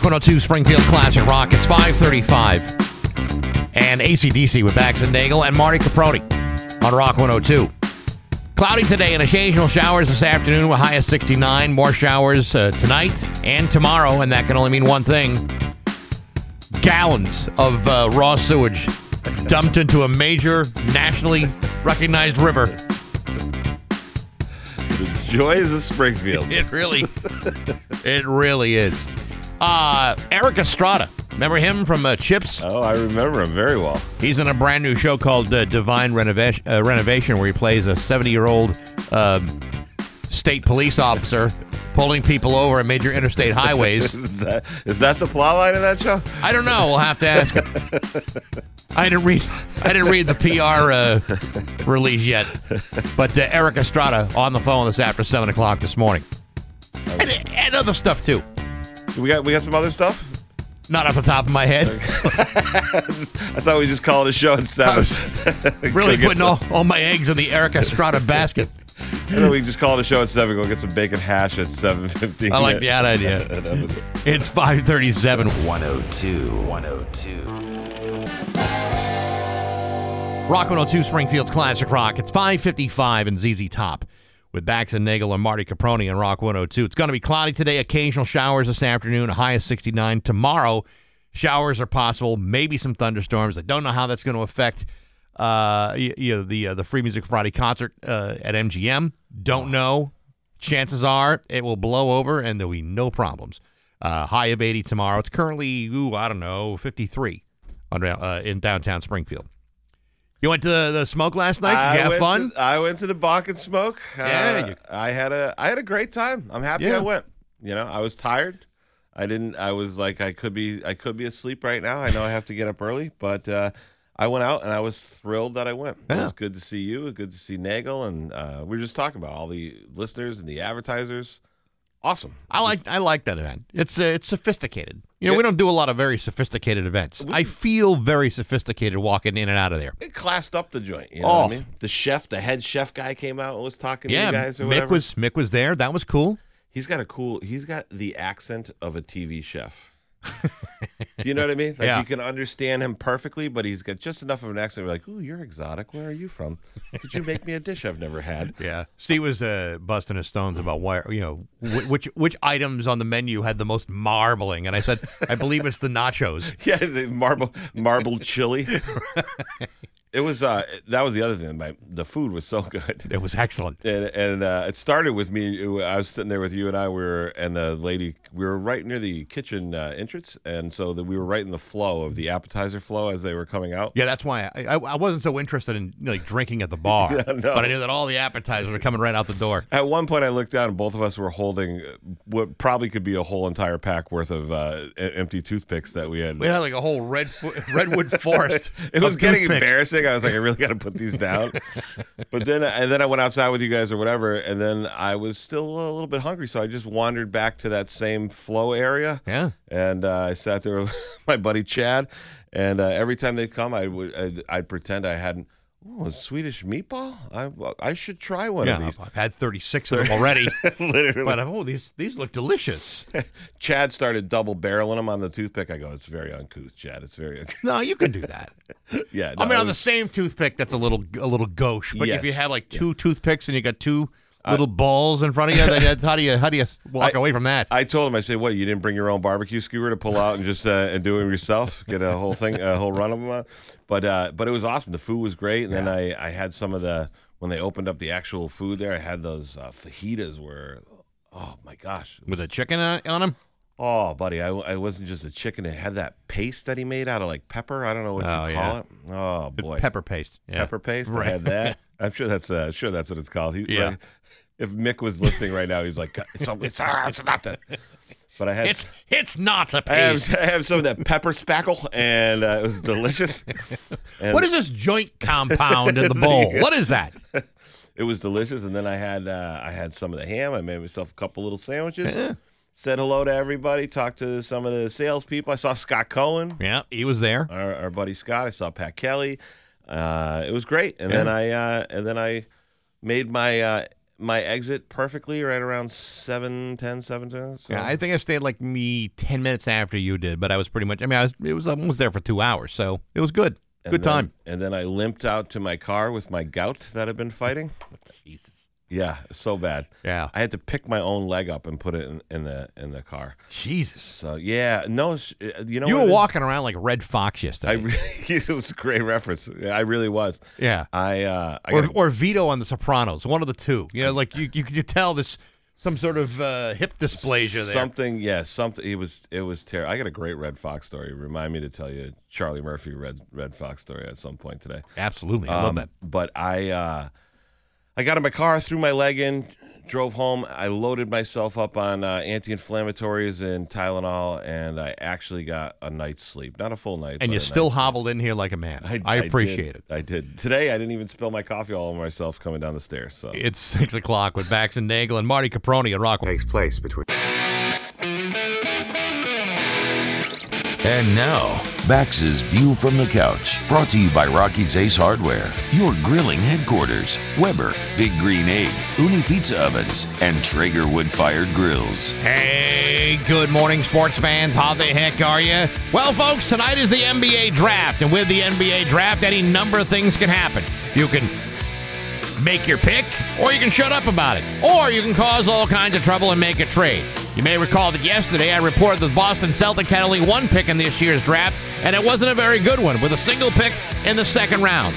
Rock 102 Springfield Classic Rock. It's 535. And ACDC with Bax and Nagel and Marty Caproni on Rock 102. Cloudy today and occasional showers this afternoon with high of 69. More showers uh, tonight and tomorrow, and that can only mean one thing gallons of uh, raw sewage dumped into a major nationally recognized river. The joys of Springfield. It really, it really is. Uh, Erik Estrada. Remember him from uh, Chips? Oh, I remember him very well. He's in a brand new show called uh, Divine Renovation, uh, Renovation, where he plays a 70 year old um, state police officer pulling people over on major interstate highways. is, that, is that the plot line of that show? I don't know. We'll have to ask him. I didn't read. I didn't read the PR uh, release yet, but uh, Erik Estrada on the phone this after seven o'clock this morning, and, and other stuff too. We got we got some other stuff. Not off the top of my head. I thought we just called it a show at seven. really putting some- all, all my eggs in the Erik Estrada basket. I thought we just called it a show at seven. Go get some bacon hash at seven fifty. I like that idea. It's five thirty-seven. 102. 102. Rock 102 Springfield's Classic Rock. It's 555 and ZZ Top with Bax and Nagel and Marty Caproni on Rock 102. It's going to be cloudy today, occasional showers this afternoon, a high of 69. Tomorrow, showers are possible, maybe some thunderstorms. I don't know how that's going to affect uh, you, you know, the uh, the Free Music Friday concert uh, at MGM. Don't know. Chances are it will blow over and there'll be no problems. Uh, high of 80 tomorrow. It's currently, ooh, I don't know, 53 on, uh, in downtown Springfield. You went to the, the smoke last night? Did I you have went fun? To, I went to the Bach and Smoke. Yeah, Uh, you- I had a I had a great time. I'm happy Yeah. I went. You know, I was tired. I didn't. I was like, I could be. I could be asleep right now. I know I have to get up early, but uh, I went out and I was thrilled that I went. It Yeah. was good to see you. Good to see Nagel, and uh, we were just talking about all the listeners and the advertisers. Awesome. I like I like that event. It's uh, it's sophisticated. You know, Yeah. we don't do a lot of very sophisticated events. I feel very sophisticated walking in and out of there. It classed up the joint. You know Oh. what I mean? The chef, the head chef guy came out and was talking to Yeah, you guys or Mick whatever. was Mick was there. That was cool. He's got a cool. He's got the accent of a TV chef. Do you know what I mean? Like Yeah. you can understand him perfectly, but he's got just enough of an accent. We're like, "Ooh, you're exotic. Where are you from? Could you make me a dish I've never had?" Yeah, Steve was uh, busting his stones about why you know which which items on the menu had the most marbling, and I said I believe it's the nachos. Yeah, the marble marble chili. It was. uh That was the other thing. My the food was so good. It was excellent. And, and uh, it started with me. I was sitting there with you and I. We were and the lady. We were right near the kitchen uh, entrance, and so that we were right in the flow of the appetizer flow as they were coming out. Yeah, that's why I, I, I wasn't so interested in like drinking at the bar, Yeah, no. but I knew that all the appetizers were coming right out the door. At one point, I looked down, and both of us were holding what probably could be a whole entire pack worth of uh, empty toothpicks that we had. We had like a whole red redwood forest. it was getting toothpicks. embarrassing. I was like, I really got to put these down. but then, and then I went outside with you guys or whatever, and then I was still a little bit hungry, so I just wandered back to that same flow area. Yeah. And uh, I sat there with my buddy Chad, and uh, every time they'd come, I would I'd, I'd pretend I hadn't. Oh, a Swedish meatball! I I should try one Yeah, of these. I've had 36 of them already. Literally. but oh, these these look delicious. Chad started double barreling them on the toothpick. I go, it's very uncouth, Chad. It's very uncouth. No, you can do that. yeah. I mean, it on the same toothpick, that's a little a little gauche. But if you Yes. have like two toothpicks and you got two little balls in front of you, that's- how do you how do you walk I- away from that? I told him, I said, "What? You didn't bring your own barbecue skewer to pull out and just uh, and do it yourself? Get a whole thing, a whole run of them?" On? But uh, but it was awesome. The food was great, and then I I had some of the when they opened up the actual food there. I had those uh, fajitas were, oh my gosh, With a chicken on on them? oh buddy, I, I wasn't just a chicken. It had that paste that he made out of like pepper. I don't know what Oh, you yeah. call it. Oh boy, Pepper paste. Yeah. pepper paste. Right. I had that. I'm sure that's uh, sure that's what it's called. He, Yeah. like, if Mick was listening right now, he's like, "It's it's, ah, it's not that." But I had It's it's not a I have. I have some of that pepper spackle, and uh, it was delicious. And What is this joint compound in the bowl? What is that? It was delicious, and then I had uh, I had some of the ham. I made myself a couple little sandwiches. Said hello to everybody. Talked to some of the salespeople. I saw Scott Cohen, Yeah, he was there. our, our buddy Scott. I saw Pat Kelly. Uh, it was great, and then I uh, and then I made my uh, my exit perfectly right around 7 10 7 10 so. Yeah, I think I stayed like me ten minutes after you did, but I was pretty much. I mean, I was it was almost there for two hours, so it was good. And good then- time. and then I limped out to my car with my gout that I've been fighting. Jesus. Yeah, so bad. Yeah. I had to pick my own leg up and put it in, in the in the car. Jesus. So yeah, no, uh, you know you were walking around like Redd Foxx I yesterday. really, it was a great reference. I really was. yeah. I uh, I Or, gotta- or Vito on The Sopranos, one of the two. You know, like you, you could tell this some sort of uh, hip dysplasia there. Something, yeah, something. It was, it was terrible. I got a great Redd Foxx story. Remind me to tell you Charlie Murphy Red Redd Foxx story at some point today. Absolutely, I love Um, that. But I, uh, I got in my car, threw my leg in, drove home. I loaded myself up on uh, anti-inflammatories and Tylenol, and I actually got a night's sleep. Not a full night, And but you still night's sleep. hobbled in here like a man. I, did. appreciate it. I did. Today, I didn't even spill my coffee all over myself coming down the stairs. So It's six o'clock with Bax and Nagel and Marty Caproni at Rock. takes place between. And now, Bax's View from the Couch, brought to you by Rocky's Ace Hardware, your grilling headquarters, Weber, Big Green Egg, Ooni Pizza Ovens, and Traeger Wood Fired Grills. Hey, good morning, sports fans. How the heck are you? Well, folks, tonight is the NBA draft, and with the NBA draft, any number of things can happen. You can make your pick, or you can shut up about it, or you can cause all kinds of trouble and make a trade. You may recall that yesterday I reported that the Boston Celtics had only one pick in this year's draft, and it wasn't a very good one, with a single pick in the second round.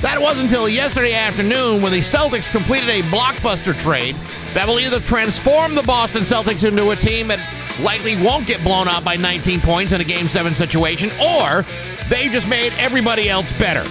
That wasn't until yesterday afternoon when the Celtics completed a blockbuster trade that will either transform the Boston Celtics into a team that likely won't get blown out by 19 points in a Game 7 situation, or they just made everybody else better.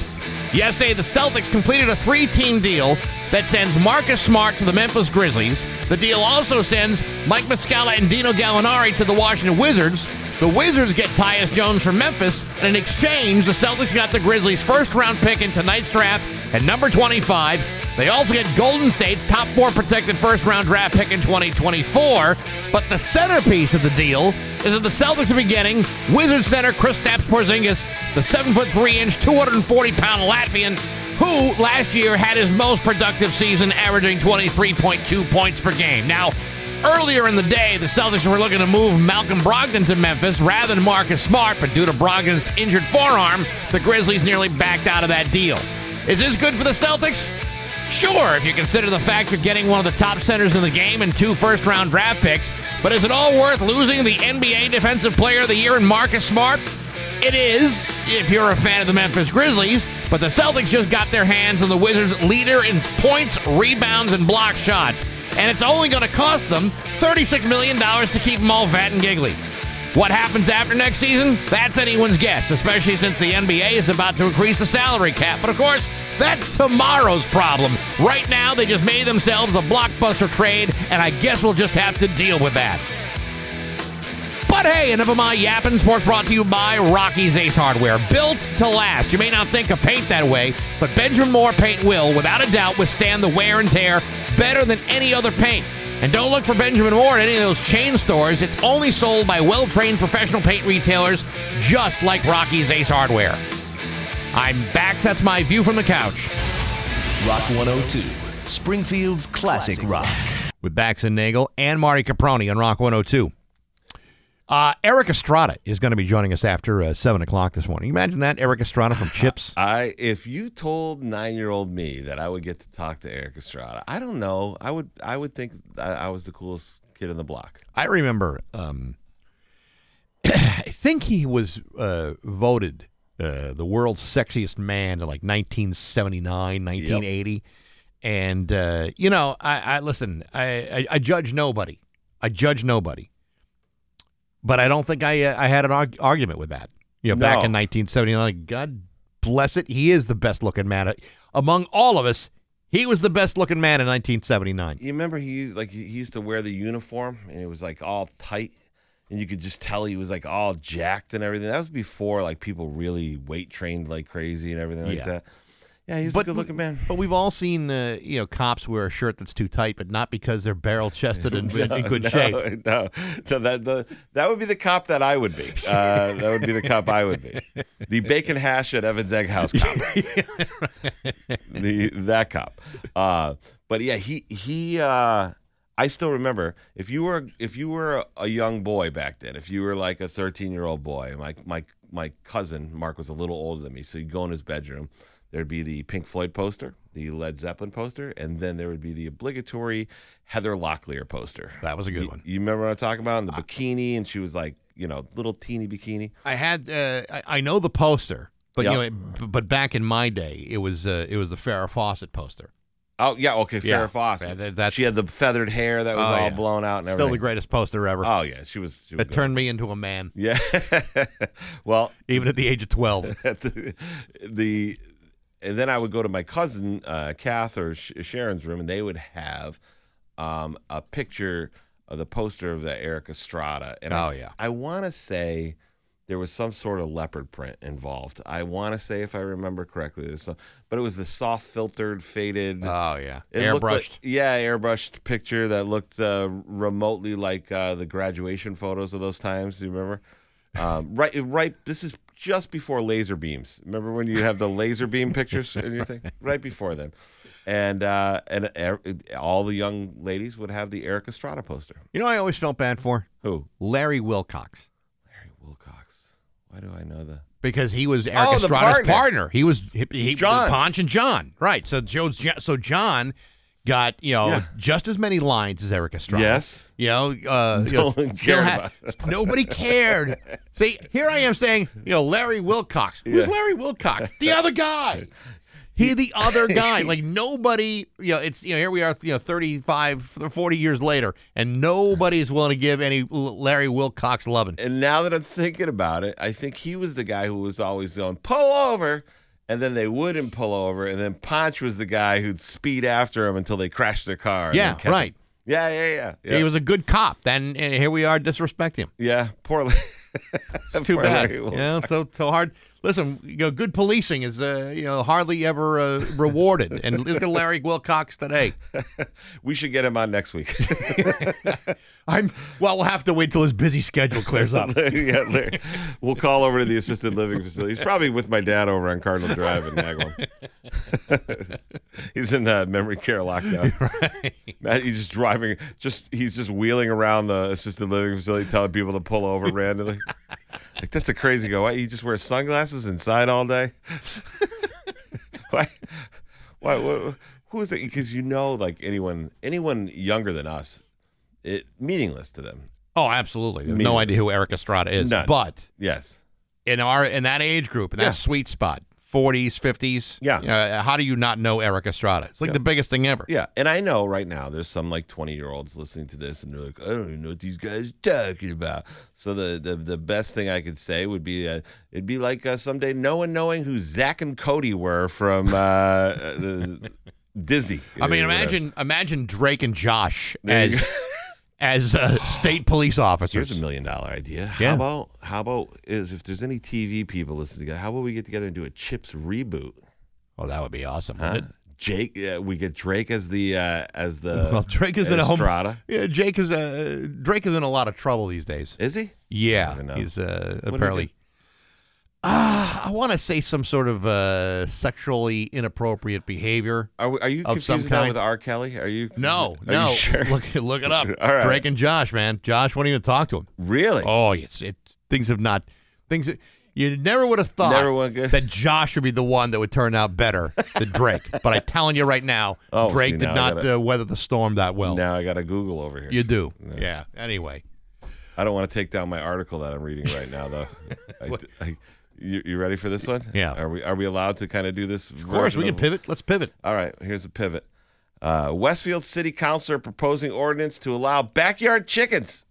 Yesterday, the Celtics completed a three team deal that sends Marcus Smart to the Memphis Grizzlies. The deal also sends Mike Muscala and Dino Gallinari to the Washington Wizards. The Wizards get Tyus Jones from Memphis, and in exchange, the Celtics got the Grizzlies' first round pick in tonight's draft at number 25. They also get Golden State's top four protected first round draft pick in 2024. But the centerpiece of the deal is that the Celtics are be getting Wizards center Kristaps Porzingis, the seven foot three inch, 240 pound Latvian, who last year had his most productive season, averaging 23.2 points per game. Now, Earlier in the day, the Celtics were looking to move Malcolm Brogdon to Memphis rather than Marcus Smart, but due to Brogdon's injured forearm, the Grizzlies nearly backed out of that deal. Is this good for the Celtics? Sure, if you consider the fact you're getting one of the top centers in the game and two first round draft picks, but is it all worth losing the NBA Defensive Player of the Year in Marcus Smart? It is, if you're a fan of the Memphis Grizzlies, but the Celtics just got their hands on the Wizards' leader in points, rebounds, and block shots. And it's only going to cost them $36 million to keep them all fat and giggly. What happens after next season? That's anyone's guess, especially since the NBA is about to increase the salary cap. But of course, that's tomorrow's problem. Right now, they just made themselves a blockbuster trade, and I guess we'll just have to deal with that. But hey, enough of my yapping. Sports brought to you by Rocky's Ace Hardware. Built to last. You may not think of paint that way, but Benjamin Moore paint will, without a doubt, withstand the wear and tear better than any other paint. And don't look for Benjamin Moore at any of those chain stores. It's only sold by well trained professional paint retailers, just like Rocky's Ace Hardware. I'm back. That's my view from the couch. Rock 102, Springfield's classic rock. with Bax and Nagel and Marty Caproni on Rock 102. Uh, Erik Estrada is going to be joining us after uh, 7 o'clock this morning. Imagine that, Erik Estrada from Chips. I if you told nine year old me that I would get to talk to Erik Estrada, I don't know. I would I would think I, I was the coolest kid in the block. I remember, um, I think he was uh, voted uh, the world's sexiest man in like 1979, 1980. And, uh, you know, I, I listen, I, I judge nobody. I judge nobody. But I don't think I, uh, I had an arg- argument with that. You know, back No. in 1979, God bless it, he is the best looking man. Among all of us, he was the best looking man in 1979. You remember he like he used to wear the uniform and it was like all tight and you could just tell he was like all jacked and everything. That was before like people really weight trained like crazy and everything like Yeah. that. Yeah, he was a good looking man. But we've all seen, uh, you know, cops wear a shirt that's too tight, but not because they're barrel chested and in, in good no, shape. No, so that the, that would be the cop that I would be. Uh, that would be the cop I would be. The bacon hash at Evans Egg House cop. the that cop. Uh, but yeah, he he. Uh, I still remember if you were if you were a, young boy back then, if you were like a 13 year old boy, my my my cousin Mark was a little older than me, so you go in his bedroom. There'd be the Pink Floyd poster, the Led Zeppelin poster, and then there would be the obligatory Heather Locklear poster. That was a good You, one. you remember what I'm talking about? In the bikini, and she was like, you know, little teeny bikini. I had uh, I, I know the poster, but you know, it- but back in my day, it was uh, it was the Farrah Fawcett poster. Oh yeah, okay, Farrah Yeah. Fawcett. Yeah, that's- she had the feathered hair that was Oh, all yeah. the out and everything. Still the greatest poster ever. Oh yeah, she was. She was it good. turned me into a man, Yeah. well, even at the age of twelve. the and then I would go to my cousin uh, Kath or Sh- Sharon's room, and they would have um, a picture of the poster of the Erik Estrada. And I, Oh, yeah. I want to say there was some sort of leopard print involved. I want to say, if I remember correctly, there's some, but it was the soft filtered, faded. Oh yeah, It airbrushed. like- yeah, airbrushed picture that looked uh, remotely like uh, the graduation photos of those times. Do you remember? Um, right, right. This is just before laser beams. Remember when you have the laser beam pictures in your thing? Right before then, and uh, and er- all the young ladies would have the Erik Estrada poster. you know, I always felt bad for Who? Larry Wilcox Larry Wilcox. Why do I know that? because he was Erik Oh, Estrada's partner. partner. He was he, he, John. Ponch and John, right? So Joe's so John got you know Yeah. just as many lines as Erik Estrada. Yes. You know, uh, you know, cared had- nobody cared. See, here I am saying, you know, Larry Wilcox. Who's Yeah. Larry Wilcox? The other guy. He the other guy. Like nobody, you know, it's you know, here we are, you know, 35, or 40 years later, and nobody is willing to give any Larry Wilcox loving. And now that I'm thinking about it, I think he was the guy who was always going pull over, and then they wouldn't pull over, and then Ponch was the guy who'd speed after him until they crashed their car. Yeah, catch him. right. Yeah, yeah, yeah. Yeah, He was a good cop. Then and here we are disrespecting him. yeah poorly. It's too Poor bad. Yeah, so so hard. Listen, you know, good policing is uh, you know hardly ever uh, rewarded. And look at Larry Wilcox today. We should get him on next week. I'm well. We'll have to wait till his busy schedule clears up. yeah, Larry. we'll call over to the assisted living facility. He's probably with my dad over on Cardinal Drive in Agawam. he's in uh, memory care lockdown. Matt, he's just driving, just he's just wheeling around the assisted living facility, telling people to pull over randomly. Like that's a crazy go. Why you just wear sunglasses inside all day? why? Why? who is it? Because you know, like anyone, anyone younger than us, it meaningless to them. Oh, absolutely. No idea who Erik Estrada is. None. But Yes. in our in that age group, in that Yeah. sweet spot, 40s, 50s, Yeah. uh, how do you not know Erik Estrada? It's like Yeah. the biggest thing ever. Yeah, and I know right now there's some like 20 year olds listening to this, and they're like, I don't even know what these guys are talking about. So the the, the best thing I could say would be, uh, it'd be like uh, someday no one knowing who Zach and Cody were from uh, the Disney. I mean, imagine imagine Drake and Josh There as. as uh, state police officers. Here's a million dollar idea. Yeah. How about how about is if there's any TV people listening together, how about we get together and do a Chips reboot? oh, that would be awesome. Huh? wouldn't it? Jake, uh, we get Drake as the uh, as the Well, Drake is in a home. Yeah, Jake is uh, Drake is in a lot of trouble these days. Is he? Yeah, he's uh, apparently. Ah, I want to say some sort of uh, sexually inappropriate behavior. Are, we, are you Of some kind. with R. Kelly? Are you? No, Are no. You sure? Look, look it up. All right. Drake and Josh, man. Josh won't even talk to him. Really? Oh, it's it. Things have not. Things that- you never would have thought Never went good. that Josh would be the one that would turn out better than Drake. but I'm telling you right now, Oh, Drake see, did now I not gotta- uh, weather the storm that well. now I got to Google over here. You do, yeah. Anyway, I don't want to take down my article that I'm reading right now, though. I, I, you, you ready for this one? Yeah. Are we Are we allowed to kind of do this? of course we can pivot. Let's pivot. All right. Here's a pivot. Uh, Westfield City Council are proposing ordinance to allow backyard chickens.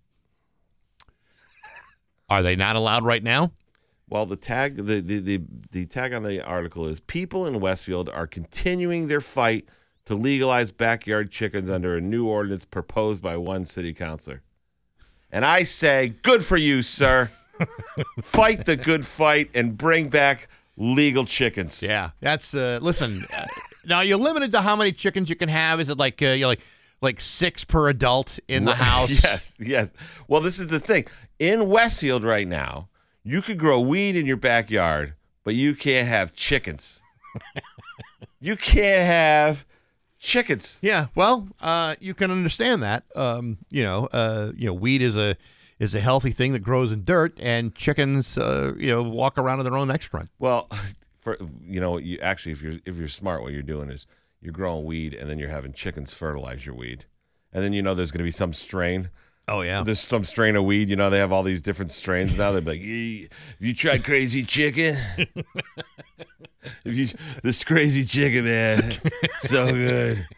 Are they not allowed right now? Well, the tag the, the, the, the tag on the article is people in Westfield are continuing their fight to legalize backyard chickens under a new ordinance proposed by one city councilor. And I say, good for you, sir. fight the good fight and bring back legal chickens. Yeah, that's uh, listen. Uh, now you're limited to how many chickens you can have. Is it like uh, you know, like like six per adult in the house? Yes, yes. Well, this is the thing. In Westfield right now, you could grow weed in your backyard, but you can't have chickens. you can't have chickens. Yeah, well, uh, you can understand that. Um, you know, uh, you know, weed is a is a healthy thing that grows in dirt, and chickens, uh, you know, walk around with their own excrement. Well, for you know, you actually if you're if you're smart, what you're doing is you're growing weed, and then you're having chickens fertilize your weed, and then you know there's going to be some strain. Oh yeah, There's some strain of weed. You know they have all these different strains now. They're like, "Hey, "Have you tried crazy chicken? if you this crazy chicken, man, so good,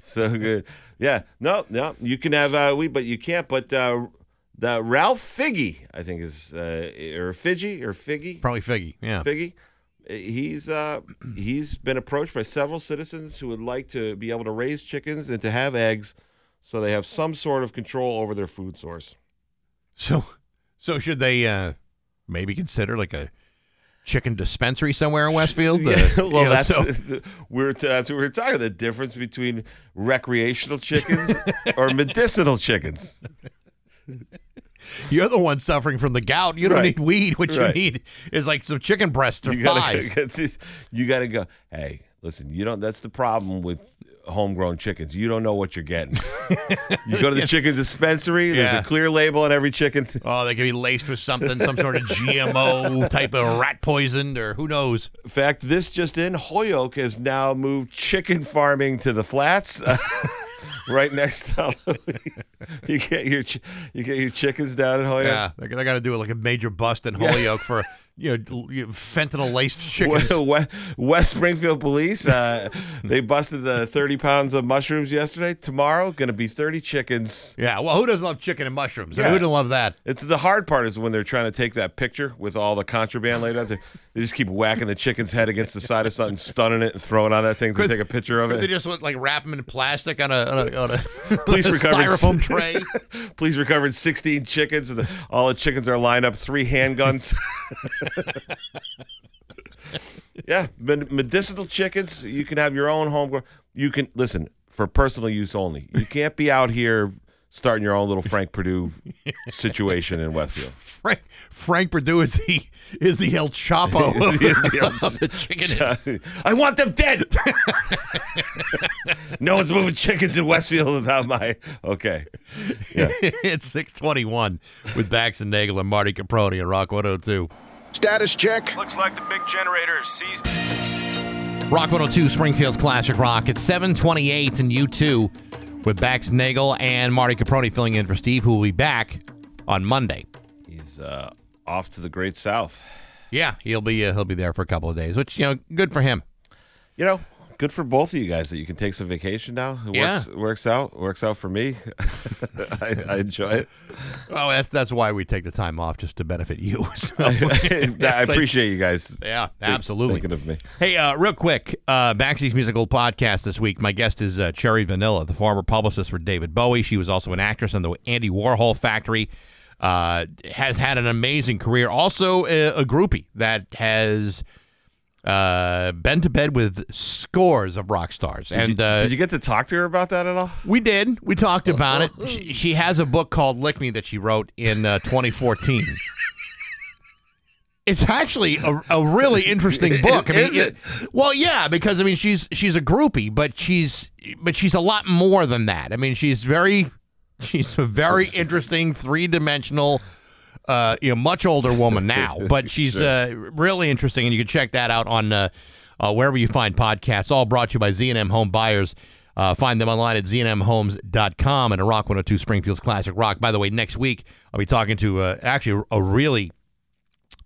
so good. Yeah, no, no, you can have uh, weed, but you can't. But uh, the Ralph Figgy, I think is uh, or Figgy or Figgy, probably figgy. Yeah, Figgy. He's uh, he's been approached by several citizens who would like to be able to raise chickens and to have eggs, so they have some sort of control over their food source. so so should they uh, maybe consider like a chicken dispensary somewhere in Westfield? Uh, Yeah, you well, know, that's so- we're that's what we're talking. The difference between recreational chickens or medicinal chickens. you're the one suffering from the gout. You don't Right. need weed. What Right. you need is like some chicken breasts or You gotta thighs. you gotta go. Hey, listen, you don't. That's the problem with homegrown chickens. You don't know what you're getting. you go to the chicken dispensary. There's Yeah. a clear label on every chicken. Oh, they could be laced with something, some sort of GMO type of rat poison, or who knows. In fact, this just in: Holyoke has now moved chicken farming to the flats. Right next to you get your chi- you get your chickens down in Holyoke. Yeah, they're, they're going to do like a major bust in Holyoke for you know fentanyl laced chickens. West, West Springfield Police, uh, they busted the 30 pounds of mushrooms yesterday. Tomorrow, going to be 30 chickens. Yeah, well, who doesn't love chicken and mushrooms? Yeah. Who doesn't love that? It's the hard part is when they're trying to take that picture with all the contraband laid out. They, they just keep whacking the chicken's head against the side of something, stunning it, and throwing on that thing to take a picture of it. They just want like wrap them in plastic on a on a, on a Police a recovered styrofoam tray. Police recovered 16 chickens, and the, all the chickens are lined up, three handguns. yeah, med- medicinal chickens. You can have your own homegrown. You can listen for personal use only. You can't be out here starting your own little Frank Perdue situation in Westfield. Frank Frank Perdue is the is the El Chapo of, of the chicken. I want them dead. no one's moving chickens in Westfield without my. Okay. Yeah. it's six twenty one with Bax and Nagel and Marty Caproni and Rock one hundred two. Status check. Looks like the big generator is seized. Rock 102, Springfield's Classic Rock. It's 728 and U2 with Bax Nagel and Marty Caproni filling in for Steve, who will be back on Monday. He's uh, off to the Great South. Yeah, he'll be uh, he'll be there for a couple of days, which you know, good for him. You know, good for both of you guys that you can take some vacation now. It Yeah. works, works out. Works out for me. I, I enjoy it. Well, that's that's why we take the time off just to benefit you. So, I appreciate you guys. Yeah, think- absolutely. Thinking of me. Hey, uh, real quick, uh, Baxi's musical podcast this week. My guest is uh, Cherry Vanilla, the former publicist for David Bowie. She was also an actress in the Andy Warhol Factory. Uh, has had an amazing career. Also, a, a groupie that has uh, been to bed with scores of rock stars. Did, and you, uh, did you get to talk to her about that at all? we did. We talked about it. She, she has a book called Lick Me that she wrote in uh, 2014. It's actually a, a really interesting book. I mean, Is it? Well, yeah, because I mean she's she's a groupie, but she's but she's a lot more than that. I mean, she's very she's a very interesting three dimensional. Uh, you know, much older woman now, but she's uh, really interesting, and you can check that out on uh, uh, wherever you find podcasts. All brought to you by Z&M Home Buyers. Uh, find them online at znmhomes.com and a Rock 102 Springfield's Classic Rock. By the way, next week I'll be talking to uh, actually a really,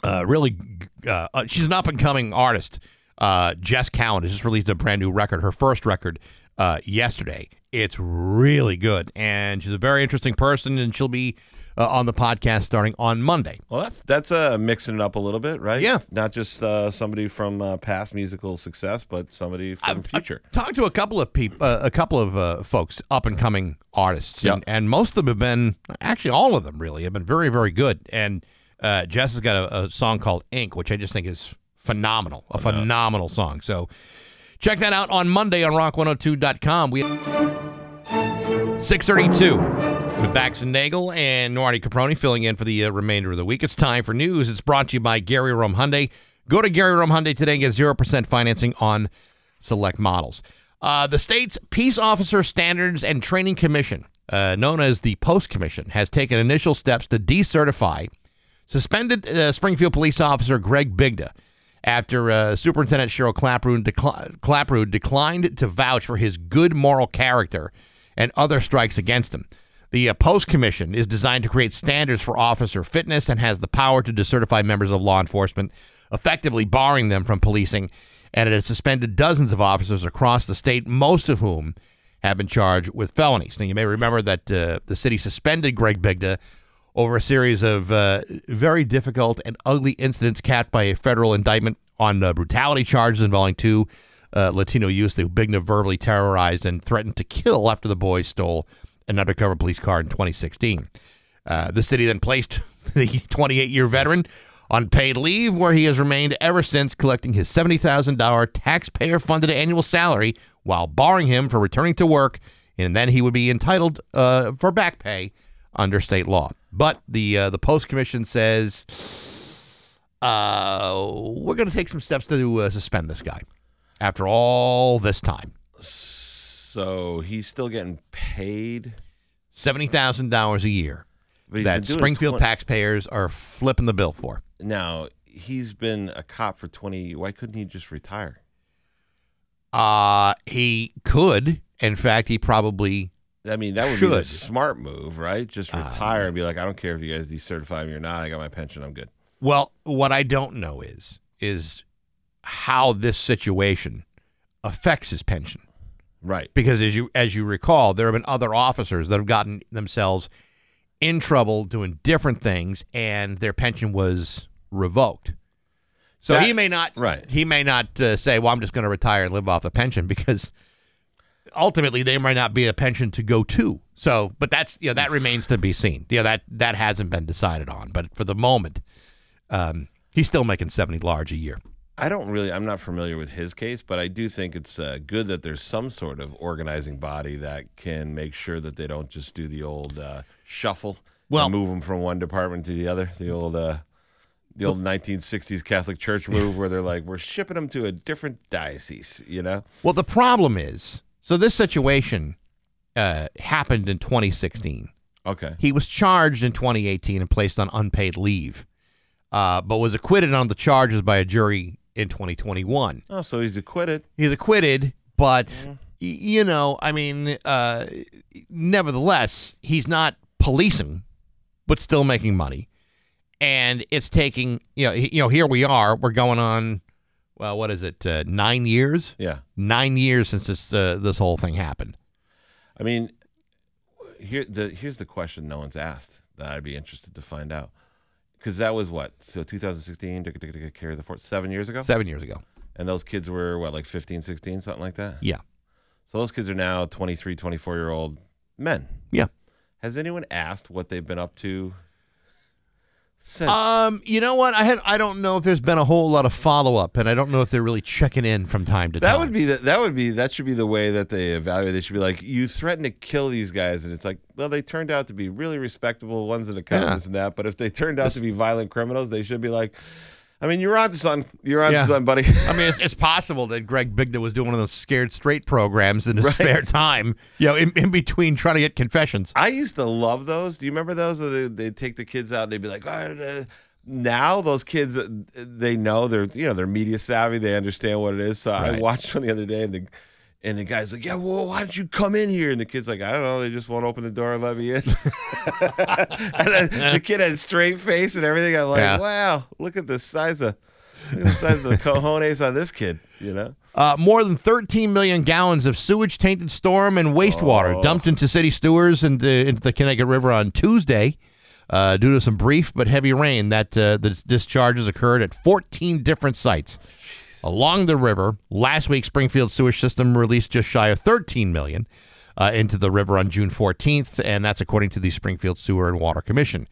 uh, really, uh, uh, she's an up and coming artist. Uh, Jess Cowan has just released a brand new record, her first record uh, yesterday. It's really good, and she's a very interesting person, and she'll be uh, on the podcast starting on Monday. Well, that's that's uh, mixing it up a little bit, right? Yeah. Not just uh, somebody from uh, past musical success, but somebody from the future. talked to a couple of people, uh, a couple of uh, folks, up and coming artists, and, and most of them have been actually all of them really have been very very good. And uh, Jess has got a, a song called Ink, which I just think is phenomenal, a phenomenal song. So check that out on Monday on Rock102.com. We 632 with Bax and Nagel and Marty Caproni filling in for the uh, remainder of the week. It's time for news. It's brought to you by Gary Rome Hyundai. Go to Gary Rome Hyundai today and get 0% financing on select models. Uh, the state's Peace Officer Standards and Training Commission, uh, known as the Post Commission, has taken initial steps to decertify suspended uh, Springfield police officer Greg Bigda after uh, Superintendent Cheryl Clapprood, decli- Clapprood declined to vouch for his good moral character and other strikes against him. The uh, Post Commission is designed to create standards for officer fitness and has the power to decertify members of law enforcement, effectively barring them from policing. And it has suspended dozens of officers across the state, most of whom have been charged with felonies. Now, you may remember that uh, the city suspended Greg Bigda over a series of uh, very difficult and ugly incidents capped by a federal indictment on uh, brutality charges involving two uh, Latino youths who Bigda verbally terrorized and threatened to kill after the boys stole an undercover police car in 2016. Uh, the city then placed the 28 year veteran on paid leave, where he has remained ever since, collecting his $70,000 taxpayer funded annual salary while barring him from returning to work, and then he would be entitled uh, for back pay under state law. But the uh, the post commission says uh, we're going to take some steps to uh, suspend this guy after all this time. So he's still getting paid. Seventy thousand dollars a year that been doing it Springfield 20 taxpayers are flipping the bill for. Now he's been a cop for twenty. Why couldn't he just retire? Uh he could. In fact, he probably I mean, that would be a Uh, smart move, right? Just retire and be like, I don't care if you guys decertify me or not. I got my pension. I'm good. Well, what I don't know is is how this situation affects his pension. Right. Because as you as you recall, there have been other officers that have gotten themselves in trouble doing different things, and their pension was revoked. So That- he may not. right. He may not uh, say, "Well, I'm just going to retire and live off the pension," because ultimately there might not be a pension to go to. So, but that's you know that remains to be seen. Yeah, that that hasn't been decided on. But for the moment, um, he's still making seventy large a year. I don't really. I'm not familiar with his case, but I do think it's uh, good that there's some sort of organizing body that can make sure that they don't just do the old uh, shuffle. Well- and move them from one department to the other. The old. Uh, the old 1960s Catholic Church move, where they're like, "We're shipping them to a different diocese," you know. Well, the problem is, so this situation uh, happened in 2016. Okay. He was charged in 2018 and placed on unpaid leave, uh, but was acquitted on the charges by a jury in 2021. Oh, so he's acquitted. He's acquitted, but y- you know, I mean, uh, nevertheless, he's not policing, but still making money, and it's taking you know, he- you know, here we are, we're going on, well, what is it, uh, nine years? Yeah. Nine years since this uh, this whole thing happened. I mean, here the here's the question no one's asked that I'd be interested to find out because that was what so 2016 to, to, to carry the fort seven years ago, Seven years ago. and those kids were what like 15, 16, something like that. Yeah. So those kids are now 23, 24 year old men. Yeah. Has anyone asked what they've been up to since? Um, you know what? I had I don't know if there's been a whole lot of follow up, and I don't know if they're really checking in from time to that time. would be the, that would be that should be the way that they evaluate. They should be like, you threatened to kill these guys, and it's like, well, they turned out to be really respectable ones that account Yeah. and that. But if they turned out to be violent criminals, they should be like, I mean, you're on to something. You're on Yeah. to something, buddy. I mean, it's, it's possible that Greg Bigda was doing one of those scared straight programs in his Right. spare time, you know, in, in between trying to get confessions. I used to love those. Do you remember those? They they take the kids out. They'd be like, oh, now those kids, uh, they know they're you know they're media savvy. They understand what it is. So I watched one the other day, and the and the guy's like, yeah, well, why don't you come in here? And the kid's like, I don't know. They just won't open the door and let me in. and the kid had a straight face and everything. I'm like, Yeah. wow, look at the size of the size of the cojones on this kid. You know. Uh, more than 13 million gallons of sewage tainted storm and wastewater Oh. dumped into city sewers and uh, into the Connecticut River on Tuesday uh, due to some brief but heavy rain. That uh, the discharges occurred at 14 different sites along the river. Last week, Springfield sewage system released just shy of 13 million uh, into the river on June 14th, and that's according to the Springfield Sewer and Water Commission.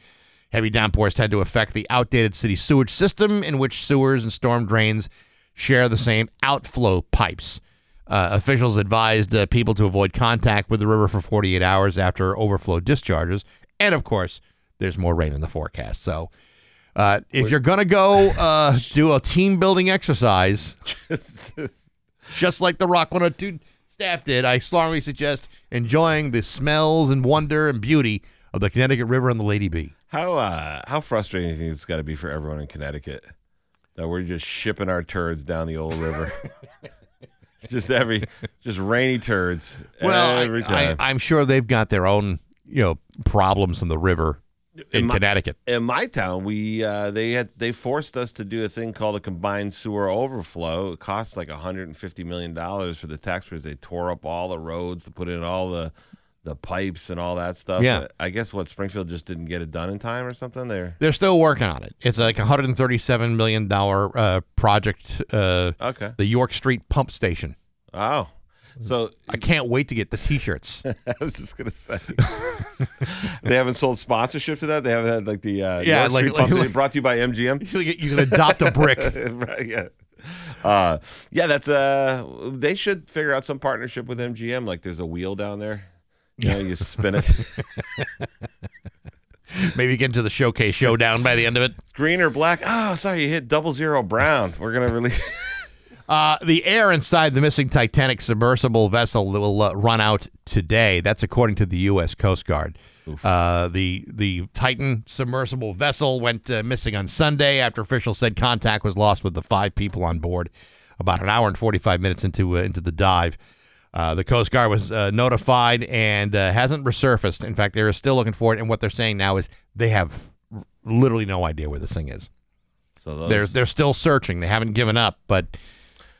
Heavy downpours tend to affect the outdated city sewage system, in which sewers and storm drains share the same outflow pipes. Uh, officials advised uh, people to avoid contact with the river for 48 hours after overflow discharges. And of course, there's more rain in the forecast. So uh, if you're going to go uh, do a team building exercise, just like the Rock 102 Staff did. I strongly suggest enjoying the smells and wonder and beauty of the Connecticut River and the Lady Bea. How uh, how frustrating do you think it's got to be for everyone in Connecticut that we're just shipping our turds down the old river? just every just rainy turds Well, every I, time. I, I'm sure they've got their own, you know, problems in the river in my- Connecticut. in my town, we uh, they had they forced us to do a thing called a combined sewer overflow. It cost like 150 million dollars for the taxpayers. They tore up all the roads to put in all the the pipes and all that stuff. Yeah. I guess what Springfield just didn't get it done in time or something. There. They're still working on it. It's like a 137 million dollar uh, project. Uh, Okay. the York Street Pump Station. Oh, so I can't wait to get the T-shirts. I was just gonna say they haven't sold sponsorship to that. They haven't had like the uh, Yeah, like- Street like- brought to you by MGM. you can- you can adopt a brick. right, yeah. Uh, yeah, that's uh they should figure out some partnership with MGM. Like there's a wheel down there. You know, you spin it. Maybe get into the showcase showdown by the end of it. Green or black? Oh, sorry, you hit double zero brown. We're gonna release Uh, the air inside the missing Titanic submersible vessel will uh, run out today. That's according to the U.S. Coast Guard. Uh, the the Titan submersible vessel went uh, missing on Sunday after officials said contact was lost with the five people on board. About an hour and forty five minutes into uh, into the dive, uh, the Coast Guard was uh, notified and uh, hasn't resurfaced. In fact, they're still looking for it. And what they're saying now is they have r- literally no idea where this thing is. So those They're they're still searching. They haven't given up, but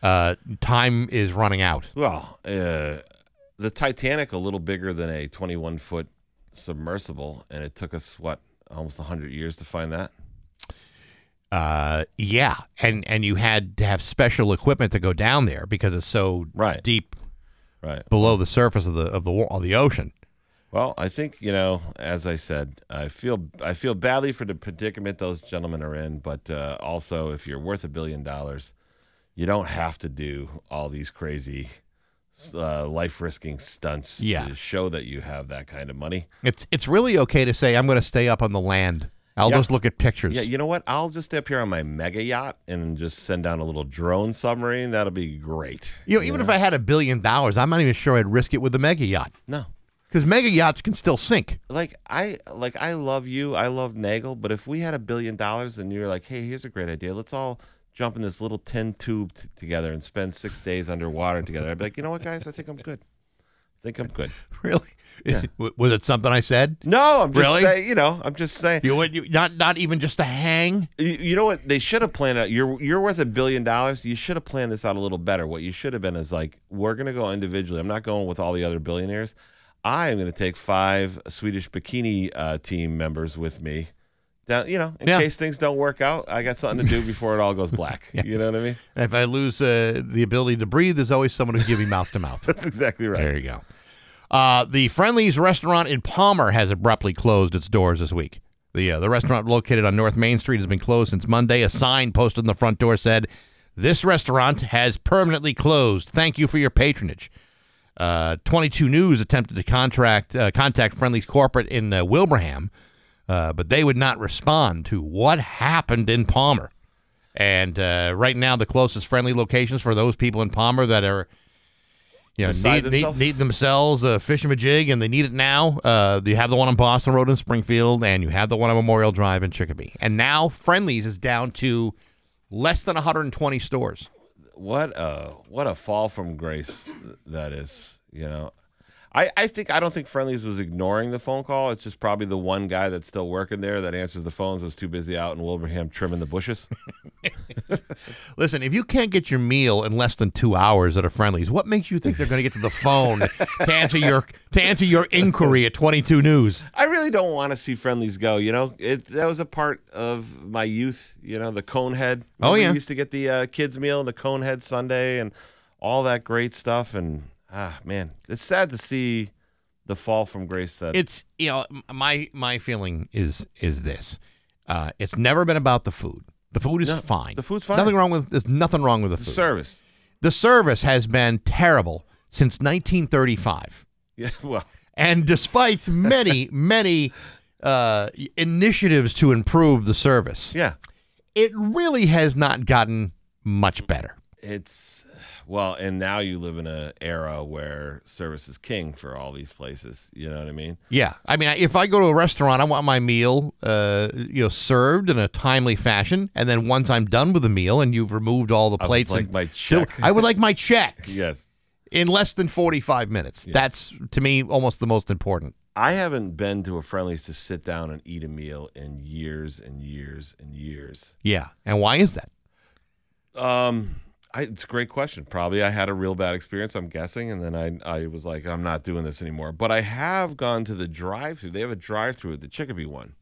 uh, time is running out. well, uh, the Titanic a little bigger than a twenty one foot submersible, and it took us what, almost hundred years to find that? Uh, yeah, and and you had to have special equipment to go down there because it's so Right. deep Right. below the surface of the of the of the ocean. Well, I think you know, as I said, I feel I feel badly for the predicament those gentlemen are in, but uh, also if you're worth a billion dollars, you don't have to do all these crazy uh, life risking stunts Yeah. to show that you have that kind of money. It's it's really okay to say I'm going to stay up on the land. I'll Yeah. just look at pictures. Yeah, you know what? I'll just stay up here on my mega yacht and just send down a little drone submarine. That'll be great. You know, even if I had a billion dollars, I'm not even sure I'd risk it with the mega yacht No, because mega yachts can still sink. like I like I love you, I love Nagel, but if we had a billion dollars and you're like, hey, here's a great idea, let's all jump in this little tin tube t- together and spend six days underwater together, I'd be like, you know what, guys, I think I'm good. I think I'm good. Really? W- Was it something I said? No, I'm just Really? saying, you know, I'm just saying. You, you not not even just to hang. You, you know what? They should have planned out. You're you're worth a billion dollars. You should have planned this out a little better. What you should have been is like, we're gonna go individually. I'm not going with all the other billionaires. I am gonna take five Swedish bikini uh, team members with me. Down, you know, in Yeah. case things don't work out, I got something to do before it all goes black. You know what I mean? And if I lose uh, the ability to breathe, there's always someone who give me mouth to mouth. That's exactly right. There you go. Uh, the Friendlies restaurant in Palmer has abruptly closed its doors this week. The uh, the restaurant located on North Main Street has been closed since Monday. A sign posted on the front door said, "This restaurant has permanently closed. Thank you for your patronage." Uh, 22 News attempted to contract uh, contact Friendlies corporate in uh, Wilbraham, uh, but they would not respond to what happened in Palmer. And uh, right now, the closest friendly locations for those people in Palmer that are, you know, need, need, themselves? need themselves a Fishamajig, and they need it now. Uh, you have the one on Boston Road in Springfield, and you have the one on Memorial Drive in Chicopee. And now Friendlies is down to less than 120 stores. What a what a fall from grace that is. You know, I I think I don't think Friendlies was ignoring the phone call. It's just probably the one guy that's still working there that answers the phones was too busy out in Wilbraham trimming the bushes. Listen, if you can't get your meal in less than two hours at a Friendlies, what makes you think they're going to get to the phone to answer your to answer your inquiry at 22 News? I really don't want to see Friendlies go. You know, it that was a part of my youth. You know, the Conehead. Oh, yeah. we used to get the uh, kids meal and the Conehead Sundae and all that great stuff. And ah, man, it's sad to see the fall from grace. That It's you know my my feeling is is this. Uh, it's never been about the food. The food is No, fine. the food's fine. Nothing wrong with there's nothing wrong with the the food. service. the service has been terrible since 1935. Yeah, well, And despite many, many uh, initiatives to improve the service, yeah. it really has not gotten much better. It's Well, and now you live in an era where service is king for all these places. You know what I mean? Yeah, I mean, if I go to a restaurant, I want my meal, uh, you know, served in a timely fashion, and then once I'm done with the meal and you've removed all the I would plates, like and my check. I would like my check Yes. in less than 45 minutes. That's to me almost the most important. I haven't been to a Friendly's to sit down and eat a meal in years and years and years. Yeah, and why is that? Um, I, it's a great question. Probably I had a real bad experience. I'm guessing, and then I I was like, I'm not doing this anymore. But I have gone to the drive-through. They have a drive-through at the Chicopee one.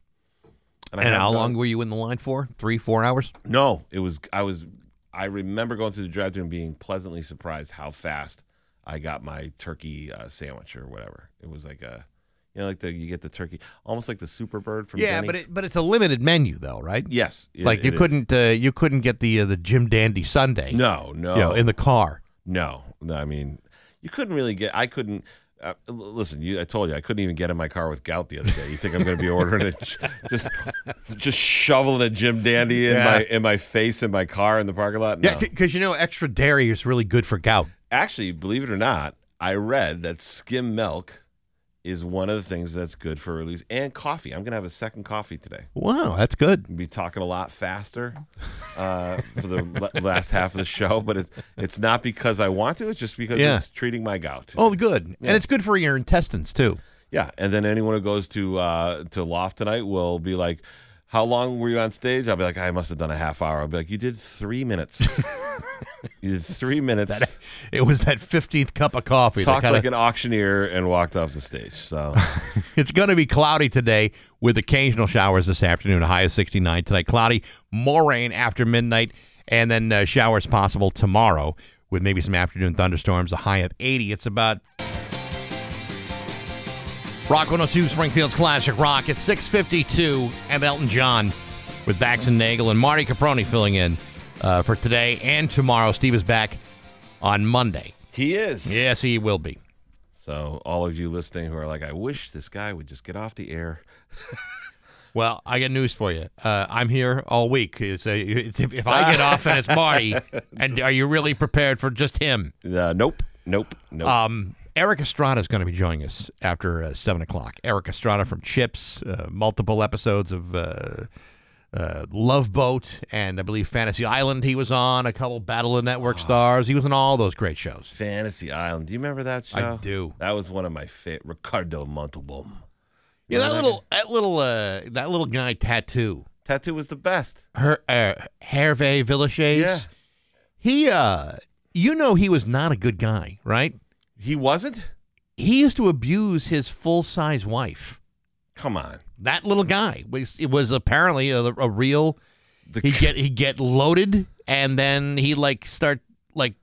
I And how gone- long were you in the line for? Three, four hours? No, it was. I was. I remember going through the drive-through and being pleasantly surprised how fast I got my turkey uh, sandwich or whatever. It was like a, you know, like the you get the turkey, almost like the super bird from. Yeah, but it, but it's a limited menu though, right? yes, it- like you it is. couldn't uh, you couldn't get the uh, the Jim Dandy Sundae. No, no, you know, in the car. No, no. I mean, you couldn't really get. I couldn't. Uh, l- listen, you, I told you I couldn't even get in my car with gout the other day. You think I'm going to be ordering it? Just, just shoveling a Jim Dandy in Yeah. my in my face in my car in the parking lot? No. Yeah, because you know extra dairy is really good for gout. Actually, believe it or not, I read that skim milk is one of the things that's good for release and coffee. I'm going to have a second coffee today. Wow, that's good. Be talking a lot faster uh, for the last half of the show, but it's it's not because I want to. It's just because Yeah. it's treating my gout. Oh, good, and it's good for your intestines too. Yeah, and then anyone who goes to uh, to Loft tonight will be like, "How long were you on stage?" I'll be like, "I must have done a half hour." I'll be like, "You did three minutes. you did three minutes." It was that fifteenth cup of coffee. that Talked kinda- like an auctioneer and walked off the stage. So It's going to be cloudy today with occasional showers this afternoon. A high of 69 tonight. Cloudy, more rain after midnight, and then uh, showers possible tomorrow with maybe some afternoon thunderstorms. A high of 80. It's about Rock 102 Springfield's Classic Rock. at 652 and Elton John with Bax and Nagel and Marty Caproni filling in uh, for today and tomorrow. Steve is back on Monday. he is. Yes, he will be. So all of you listening who are like, "I wish this guy would just get off the air." Well, I got news for you. Uh, I'm here all week. It's, uh, it's, if, if I get off and it's Marty, and are you really prepared for just him? Uh, nope, nope, nope. Um, Erik Estrada is going to be joining us after uh, 7 o'clock. Erik Estrada from Chips, uh, multiple episodes of uh, uh, Love Boat, and I believe Fantasy Island he was on, a couple Battle of Network stars. He was on all those great shows. Fantasy Island. Do you remember that show? I do. That was one of my favorite. Ricardo Montalbán. Yeah, that Remember little, that little, uh, that little guy tattoo. Tattoo was the best. her uh, Hervé Villechaize. Yeah. He uh you know he was not a good guy, right? He wasn't. He used to abuse his full-size wife. Come on. That little guy was it was apparently a, a real The he get he get loaded and then he like start like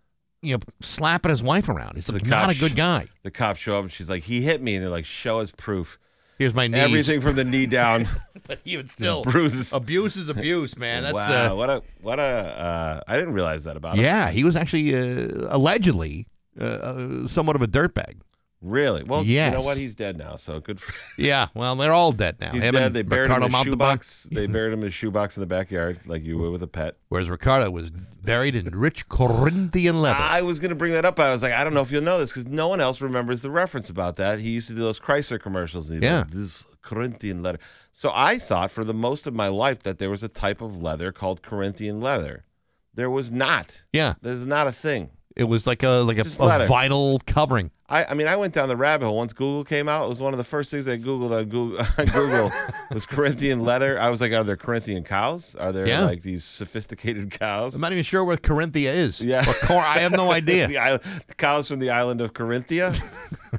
you know slapping his wife around. He's not a good guy. the cops show up and she's like, he hit me, and they're like, show us proof. Here's my knees. Everything from the knee down, but he would still bruises. abuse is abuse, man. That's wow, uh, what a what a. Uh, I didn't realize that about him. yeah. He was actually uh, allegedly uh, uh, somewhat of a dirtbag. Really? Well, you know what? He's dead now, so good for. Yeah, well, they're all dead now. He's Him dead. They buried Ricardo him in a shoebox. They buried him in a shoebox in the backyard, like you would with a pet. Whereas Ricardo was buried in rich Corinthian leather. I was going to bring that up. I was like, I don't know if you'll know this because no one else remembers the reference about that. He used to do those Chrysler commercials. Yeah. like, this Corinthian leather. So I thought for the most of my life that there was a type of leather called Corinthian leather. There was not. yeah, There's not a thing. It was like a like a, a vinyl covering. I, I mean, I went down the rabbit hole once Google came out. It was one of the first things I Googled on Google, on Google was Corinthian leather. I was like, are there Corinthian cows? Are there Yeah. like these sophisticated cows? I'm not even sure where Corinthia is. Yeah. What Cor- I have no idea. the, island, the cows from the island of Corinthia.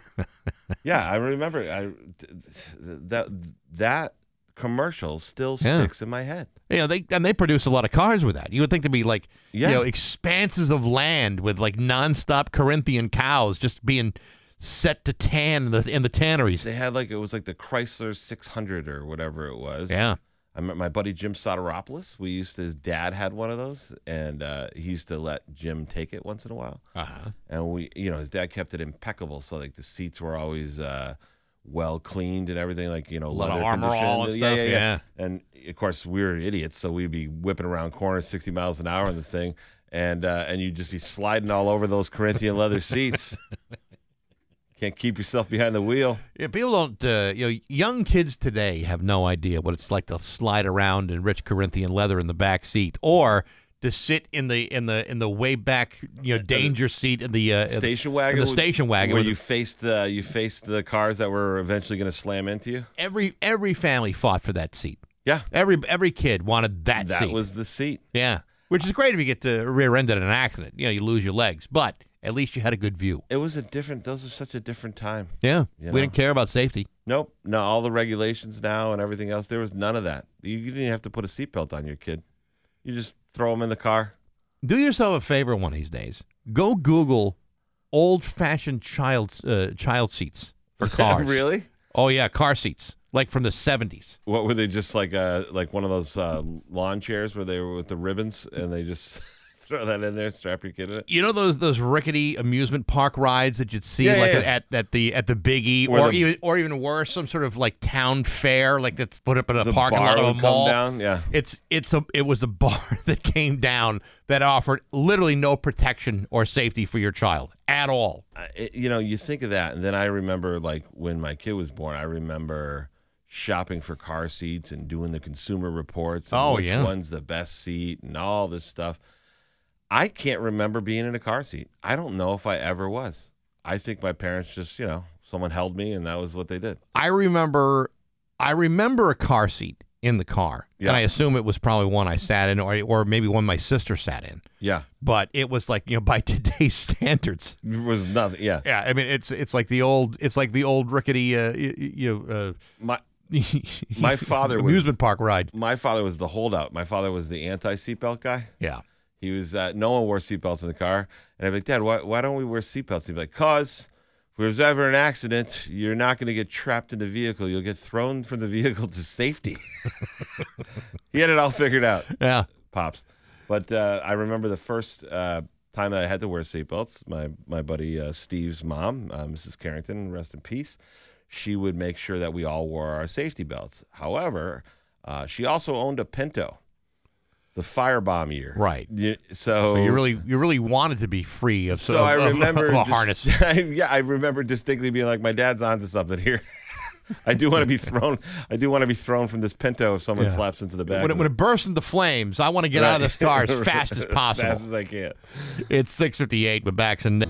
yeah, I remember. I that that commercial still Yeah. sticks in my head. You know, they and they produce a lot of cars with that. You would think to be like, Yeah. you know, expanses of land with like nonstop Corinthian cows just being set to tan in the in the tanneries. They had like it was like the Chrysler 600 or whatever it was. Yeah. I met my buddy Jim Soteropoulos. We used to, his dad had one of those, and uh, he used to let Jim take it once in a while. Uh-huh. And we, you know, his dad kept it impeccable. So like the seats were always uh, well cleaned and everything, like you know, lot of leather Armor All and conditioned. stuff, Yeah, yeah, yeah. yeah. And of course, we were idiots, so we'd be whipping around corners 60 miles an hour on the thing. and uh, and you'd just be sliding all over those Corinthian leather seats. Can't keep yourself behind the wheel. Yeah, people don't. Uh, you know, young kids today have no idea what it's like to slide around in rich Corinthian leather in the back seat, or to sit in the in the in the way back, you know, danger seat in the uh, Station wagon. the station wagon. where you faced the you faced the cars that were eventually going to slam into you. every every family fought for that seat. Yeah, Every every kid wanted that, that seat. was the seat. yeah, which is great if you get to rear end in an accident. You know, you lose your legs, but at least you had a good view. It was a different. Those are such a different time. Yeah, we know. didn't care about safety. Nope. No, all the regulations now and everything else. There was none of that. You, you didn't have to put a seatbelt on your kid. You just throw them in the car. Do yourself a favor one of these days. Go Google old-fashioned child uh, child seats for cars. really? Oh yeah, car seats like from the seventies. What were they? Just like uh like one of those uh, lawn chairs where they were with the ribbons and they just throw that in there, strap your kid in it. You know those those rickety amusement park rides that you'd see Yeah, yeah, like yeah. at at the at the Biggie Where or the- even or even worse, some sort of like town fair like that's put up in a The parking bar lot of a come mall. down, yeah. It's it's a it was a bar that came down that offered literally no protection or safety for your child at all. Uh, it- you know, you think of that, and then I remember like when my kid was born. I remember shopping for car seats and doing the consumer reports. And Oh, which yeah. one's the best seat and all this stuff. I can't remember being in a car seat. I don't know if I ever was. I think my parents just, you know, someone held me, and that was what they did. I remember I remember a car seat in the car. Yeah. And I assume it was probably one I sat in or or maybe one my sister sat in. Yeah, But it was like, you know, by today's standards. it was nothing. Yeah, Yeah, I mean it's it's like the old it's like the old rickety uh, you know, my uh, My father was- amusement park ride. my father was the holdout. My father was the anti seatbelt guy. Yeah. He was uh, no one wore seatbelts in the car, and I'd be like, Dad, why, why don't we wear seatbelts? He'd be like, Cause if there's ever an accident, you're not going to get trapped in the vehicle. You'll get thrown from the vehicle to safety. he had it all figured out, Yeah. pops. But uh, I remember the first uh, time that I had to wear seatbelts. My my buddy uh, Steve's mom, uh, Mrs. Carrington, rest in peace. She would make sure that we all wore our safety belts. However, uh, she also owned a Pinto, the firebomb year. Right. So, So you really you really wanted to be free of, so of- I remember of a dis- harness. yeah, I remember distinctly being like, my dad's onto something here. I do want to be thrown. I do want to be thrown from this Pinto if someone Yeah. slaps into the back. When it, when it bursts into flames, I want to get out of this car as fast as possible. as fast as I can. It's 658 with backs and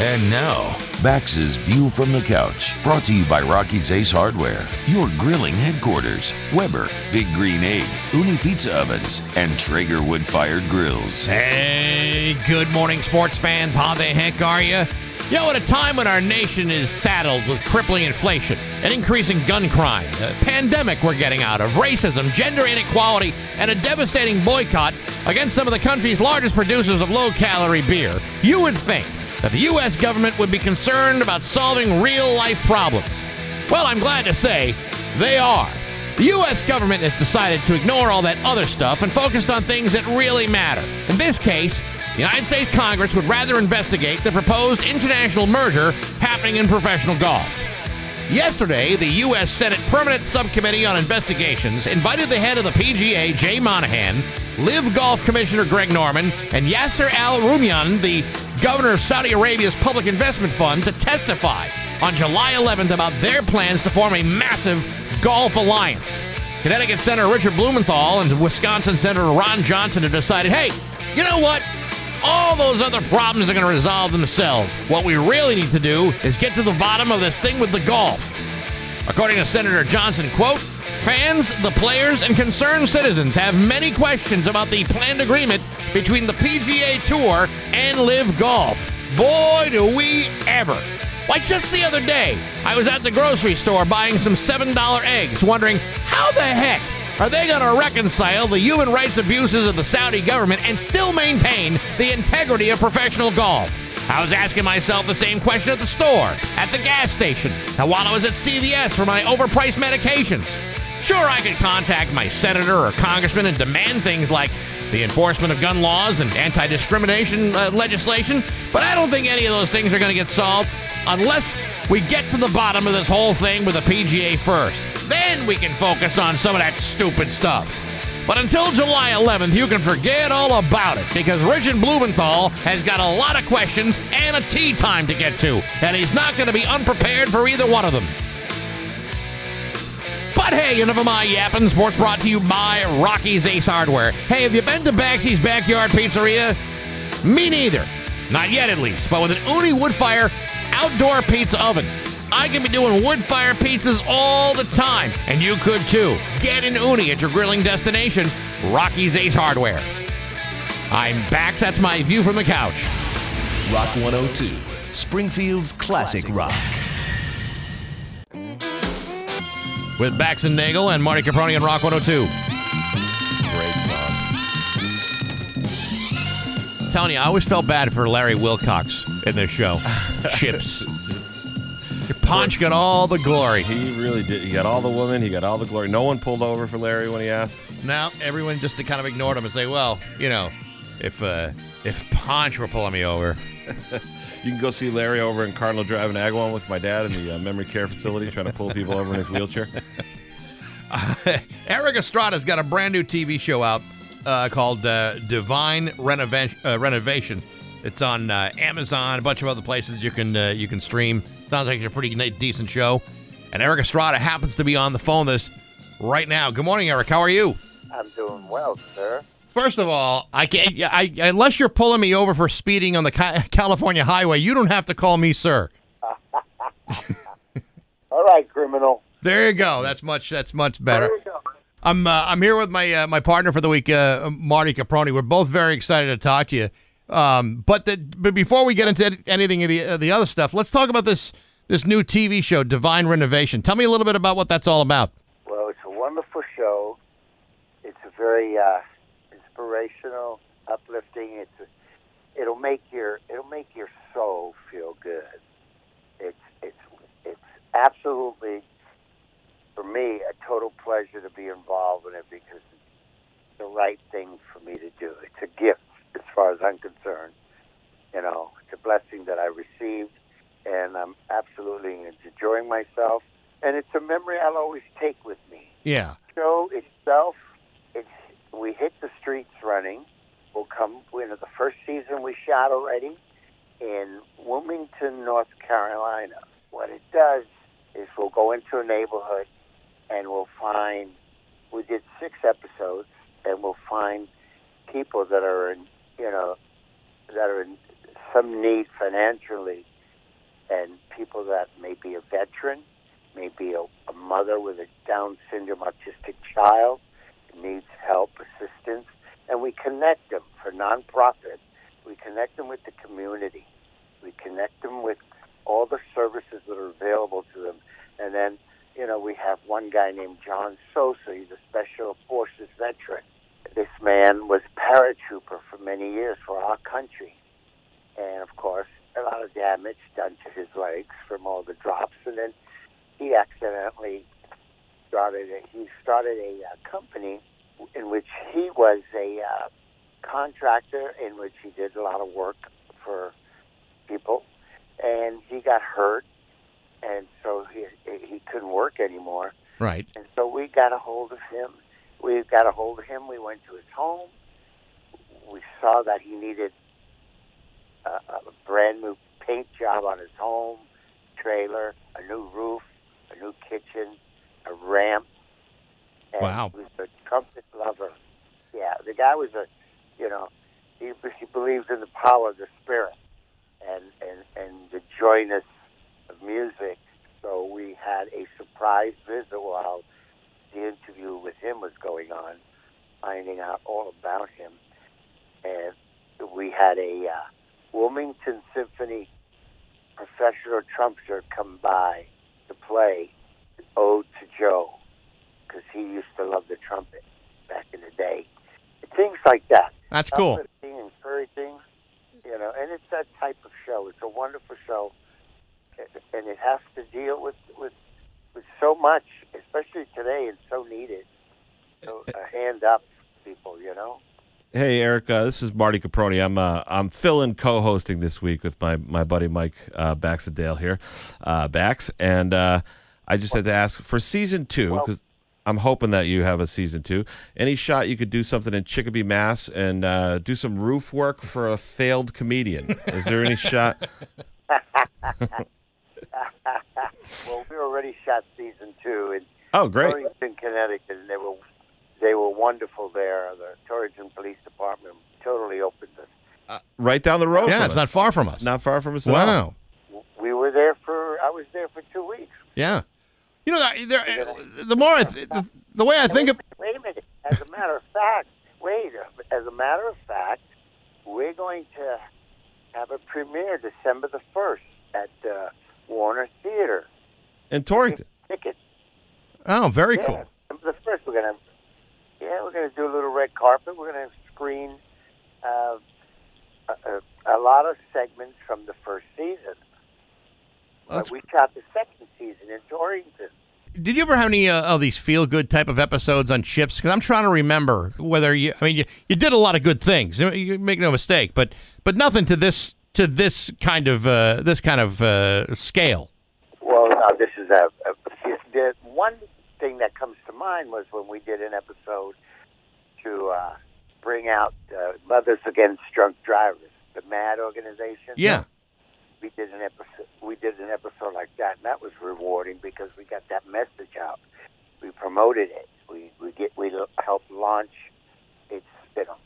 And now, Bax's View from the Couch, brought to you by Rocky's Ace Hardware, your grilling headquarters, Weber, Big Green Egg, Ooni Pizza Ovens, and Traeger Wood Fired Grills. Hey, good morning, sports fans. How the heck are you? Yo, at a time when our nation is saddled with crippling inflation, an increasing gun crime, a pandemic we're getting out of, racism, gender inequality, and a devastating boycott against some of the country's largest producers of low calorie beer, you would think that the U.S. government would be concerned about solving real life problems. Well, I'm glad to say they are. The U.S. government has decided to ignore all that other stuff and focused on things that really matter. In this case, the United States Congress would rather investigate the proposed international merger happening in professional golf. Yesterday, the U.S. Senate Permanent Subcommittee on Investigations invited the head of the PGA, Jay Monahan, LIV Golf Commissioner Greg Norman, and Yasser Al Rumayyan, the governor of Saudi Arabia's Public Investment Fund, to testify on July 11th about their plans to form a massive golf alliance. Connecticut Senator Richard Blumenthal and Wisconsin Senator Ron Johnson have decided hey, you know what? All those other problems are going to resolve themselves. What we really need to do is get to the bottom of this thing with the golf. According to Senator Johnson, quote, fans, the players, and concerned citizens have many questions about the planned agreement between the PGA Tour and LIV Golf. Boy, do we ever. Like just the other day, I was at the grocery store buying some $7 eggs, wondering how the heck are they going to reconcile the human rights abuses of the Saudi government and still maintain the integrity of professional golf? I was asking myself the same question at the store, at the gas station, and while I was at CVS for my overpriced medications. Sure, I could contact my senator or congressman and demand things like the enforcement of gun laws and anti discrimination uh, legislation, but I don't think any of those things are going to get solved unless we get to the bottom of this whole thing with the PGA first. Then we can focus on some of that stupid stuff. But until July 11th, you can forget all about it because Richard Blumenthal has got a lot of questions and a tee time to get to, and he's not going to be unprepared for either one of them. But hey, enough of my yapping. Sports brought to you by Rocky's Ace Hardware. Hey, have you been to Baxy's Backyard Pizzeria? Me neither. Not yet, at least. But with an Ooni wood fire outdoor pizza oven, I can be doing wood fire pizzas all the time, and you could too. Get an Ooni at your grilling destination, Rocky's Ace Hardware. I'm Bax. That's my view from the couch. Rock 102, Springfield's classic rock. With Bax and Nagel and Marty Caproni and Rock 102. Great song. telling you, I always felt bad for Larry Wilcox in this show. Chips. Ponch got all the glory. He really did. He got all the women. He got all the glory. No one pulled over for Larry when he asked. Now everyone just kind of ignored him and say, "Well, you know, if uh, if Ponch were pulling me over, You can go see Larry over in Cardinal Drive in Agawam with my dad in the uh, memory care facility, trying to pull people over in his wheelchair. Erik Estrada's got a brand new TV show out uh, called uh, Divine Renovation. Uh, Renovation. It's on uh, Amazon, a bunch of other places you can uh, you can stream. Sounds like it's a pretty decent show. And Erik Estrada happens to be on the phone this right now. Good morning, Erik. How are you? I'm doing well, sir. First of all, I can't. I, unless you're pulling me over for speeding on the California highway, you don't have to call me sir. All right, criminal. There you go. That's much. That's much better. There you go. I'm uh, I'm here with my uh, my partner for the week, uh, Marty Caproni. We're both very excited to talk to you. Um, but the, but before we get into anything of the uh, the other stuff, let's talk about this this new TV show, Divine Renovation. Tell me a little bit about what that's all about. Well, it's a wonderful show. It's a very uh, inspirational, uplifting. It's it'll make your it'll make your soul feel good. It's it's it's absolutely for me a total pleasure to be involved in it because it's the right thing for me to do. It's a gift as far as I'm concerned. You know, it's a blessing that I received, and I'm absolutely enjoying myself. And it's a memory I'll always take with me Yeah. show itself, it's we hit the streets running. We'll come. You know, the first season we shot already in Wilmington, North Carolina. What it does is we'll go into a neighborhood and we'll find. We did six episodes, and we'll find people that are in, you know, that are in some need financially, and people that may be a veteran, may be a, a mother with a Down syndrome autistic child needs help, assistance, and we connect them for nonprofit. We connect them with the community. We connect them with all the services that are available to them. And then, you know, we have one guy named John Sosa. He's a special forces veteran. This man was paratrooper for many years for our country. And of course, a lot of damage done to his legs from all the drops. And then he accidentally started a, he started a uh, company in which he was a uh, contractor in which he did a lot of work for people. And he got hurt and so he he couldn't work anymore. Right. and so we got a hold of him. We got a hold of him. We went to his home. We saw that he needed a, a brand new paint job on his home trailer a new roof a new kitchen a ramp and Wow. he was a trumpet lover. Yeah the guy was a you know he, he believes in the power of the spirit and and and the joyness of music. So we had a surprise visit while the interview with him was going on finding out all about him. And we had a uh, Wilmington Symphony professional trumpeter come by to play Ode to Joe because he used to love the trumpet back in the day. Things like that. That's cool. Encouraging, you know, and it's that type of show. It's a wonderful show, and it has to deal with with with so much, especially today, and so needed. So a hand up, people, you know. Hey, Erik, uh, this is Marty Caproni. I'm uh, I'm fill-in co-hosting this week with my, my buddy Mike uh, Baxendale here, uh, Bax, and uh, I just had to ask for season two Well, because I'm hoping that you have a season two. Any shot you could do something in Chicopee, Mass, and uh, do some roof work for a failed comedian? Is there any shot? Well, we already shot season two in Oh, great. Torrington, Connecticut, and they were they were wonderful there. The Torrington Police Department totally opened us. Right down the road. Yeah, from it's us. not far from us. Not far from us at all. wow. We were there for I was there for two weeks. Yeah. You know, there, the more I th- the, the way I think of Wait a minute. As a matter of fact, wait. As a matter of fact, we're going to have a premiere December the first at uh, Warner Theater. In Torrington. Tickets. oh, very Yeah, cool. December the first. We're gonna. Yeah, we're gonna do a little red carpet. We're gonna screen uh, a, a, a lot of segments from the first season. That's we shot the second season in Torrington. Did you ever have any uh, of these feel good type of episodes on Chips? Because I'm trying to remember whether you. I mean, you, you did a lot of good things. You- make no mistake, but but nothing to this to this kind of uh, this kind of uh, scale. Well, now this is a, a the one thing that comes to mind was when we did an episode to uh, bring out uh, Mothers Against Drunk Drivers, the MAD organization. Yeah. We did an episode. We did an episode like that, and that was rewarding because we got that message out. We promoted it. We we get we helped launch its you know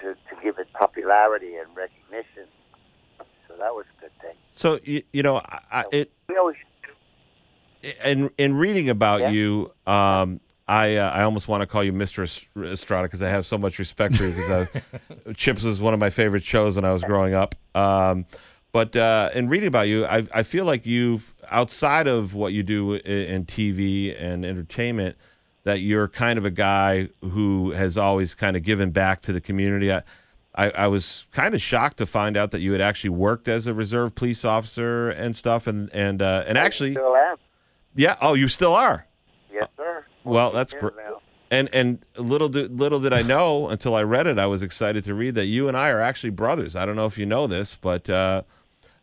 to to give it popularity and recognition. So that was a good thing. So you, you know, I, I, it We always in in reading about Yeah. you, um, I uh, I almost want to call you Mr. Estrada because I have so much respect for you. Because Chips was one of my favorite shows when I was growing up. Um, but uh, in reading about you, I I feel like you've outside of what you do in, TV and entertainment, that you're kind of a guy who has always kind of given back to the community. I, I, I was kind of shocked to find out that you had actually worked as a reserve police officer and stuff, and and uh, and actually, yeah. Oh, you still are. Yes, sir. Well, that's great. now. And and little did, little did I know until I read it, I was excited to read that you and I are actually brothers. I don't know if you know this, but uh,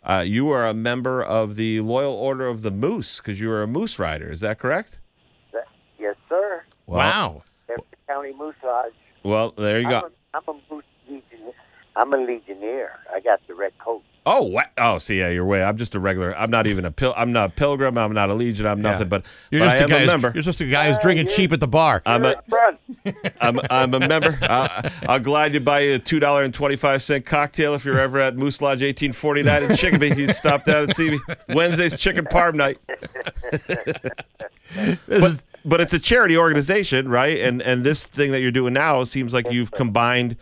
uh, you are a member of the Loyal Order of the Moose because you are a moose rider. Is that correct? Yes, sir. Well, wow. Hampden County Moose Lodge. Well, there you I'm go. a, I'm a moose legionnaire. I'm a legionnaire. I got the red coat. Oh, what? Oh, see, yeah, you're way. I'm just a regular. I'm not even a pil. I'm not a pilgrim. I'm not a legion. I'm nothing. But, You're but just I a am guy. a member. You're just a guy who's drinking cheap at the bar. I'm You're a in front. I'm, I'm a member. Uh, I'll gladly buy you a two dollar and twenty five cent cocktail if you're ever at Moose Lodge eighteen forty nine in Chicopee. You stop down and see me. Wednesday's chicken parm night. But, but it's a charity organization, right? And and this thing that you're doing now seems like you've combined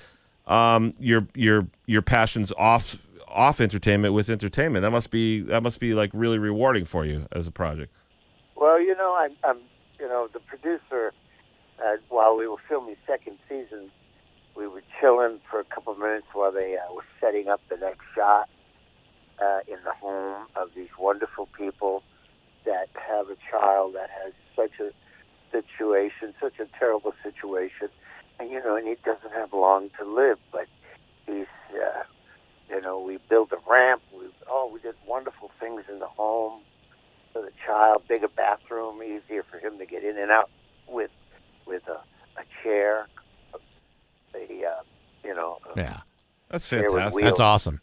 um, your your your passions off off entertainment with entertainment. That must be that must be like really rewarding for you as a project. Well, you know, I'm, I'm you know, the producer. Uh, while we were filming second season, we were chilling for a couple of minutes while they uh, were setting up the next shot uh, in the home of these wonderful people that have a child that has such a situation, such a terrible situation, and you know, and he doesn't have long to live, but he's. Uh, you know, we built a ramp. We oh, we did wonderful things in the home for the child, bigger bathroom, easier for him to get in and out with with a, a chair, a uh, you know, yeah. That's fantastic. That's awesome.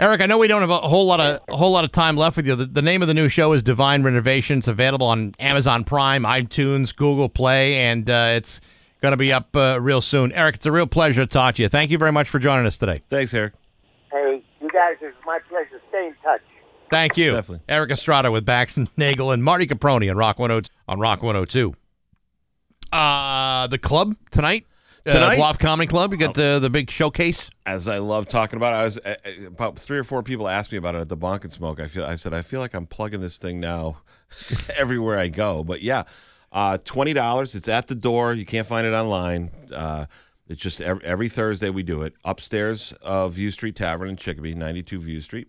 Erik, I know we don't have a whole lot of a whole lot of time left with you. The, the name of the new show is Divine Renovations, available on Amazon Prime, iTunes, Google Play, and uh, it's going to be up uh, real soon. Erik, it's a real pleasure to talk to you. Thank you very much for joining us today. Thanks, Erik. Hey, you guys, it's my pleasure. Stay in touch. Thank you, Definitely. Erik Estrada with Baxton Nagel and Marty Caproni on Rock 102 on Rock 102. Uh, the club tonight. Tonight? uh, Loft Comedy Club. You got the the big showcase. as I love talking about it, I was uh, uh, about three or four people asked me about it at the Bonk and Smoke. I feel I said I feel like I'm plugging this thing now everywhere I go. But yeah, uh, twenty dollars. It's at the door. You can't find it online. Uh, it's just every, every Thursday we do it upstairs of View Street Tavern in Chicopee, ninety two View Street.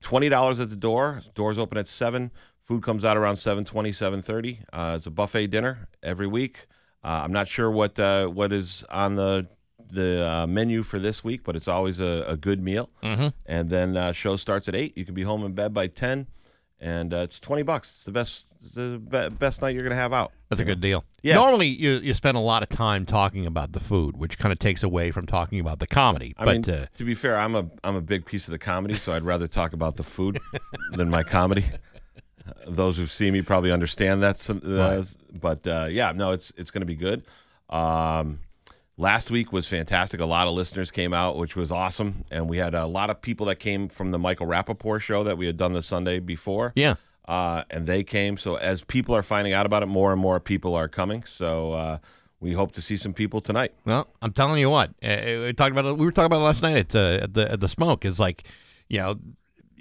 Twenty dollars at the door. Doors open at seven. Food comes out around 7.20, 7.30. Uh, it's a buffet dinner every week. Uh, I'm not sure what uh, what is on the the uh, menu for this week, but it's always a, a good meal. Mm-hmm. And then uh, show starts at eight. You can be home in bed by ten, and uh, it's twenty bucks. It's the best it's the be- best night you're gonna have out. That's a good deal. Yeah. Normally, you, you spend a lot of time talking about the food, which kind of takes away from talking about the comedy. I but mean, uh, to be fair, I'm a I'm a big piece of the comedy, so I'd rather talk about the food than my comedy. Uh, Those who've seen me probably understand that. Uh, But uh, yeah, no, it's it's going to be good. Um, last week was fantastic. A lot of listeners came out, which was awesome, and we had a lot of people that came from the Michael Rapaport show that we had done the Sunday before. yeah, uh, and they came. So as people are finding out about it, more and more people are coming. So uh, we hope to see some people tonight. Well, I'm telling you what. Uh, we talked about it. We were talking about it last night at, uh, at the at the smoke. Is like, you know,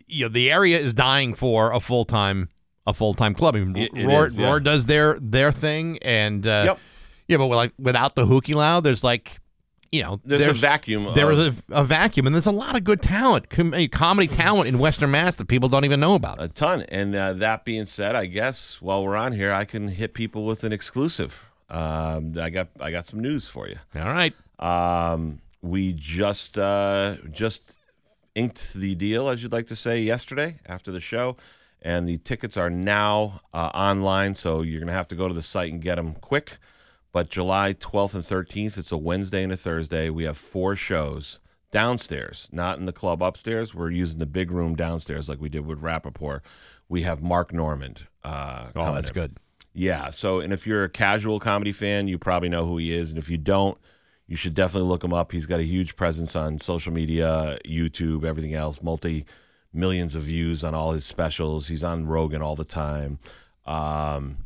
you know, the area is dying for a full time a full time club. I mean, It- it Roar, is, yeah. Roar does their their thing, and uh, Yep. Yeah, but like without the Hu Ke Lau, there's like, you know, There's, a vacuum. There of, is a, a vacuum, and there's a lot of good talent, com- uh, comedy talent in Western Mass that people don't even know about. a ton. And uh, that being said, I guess while we're on here, I can hit people with an exclusive. Um, I got I got some news for you. All right, Um, we just uh, just inked the deal, as you'd like to say, yesterday after the show, and the tickets are now uh, online. So you're gonna have to go to the site and get them quick. But July 12th and 13th, it's a Wednesday and a Thursday. We have four shows downstairs, not in the club upstairs. We're using the big room downstairs, like we did with Rapaport. We have Mark Normand. Uh, oh, that's in. good. Yeah. So, and if you're a casual comedy fan, you probably know who he is. And if you don't, you should definitely look him up. He's got a huge presence on social media, YouTube, everything else, multi millions of views on all his specials. He's on Rogan all the time. Um,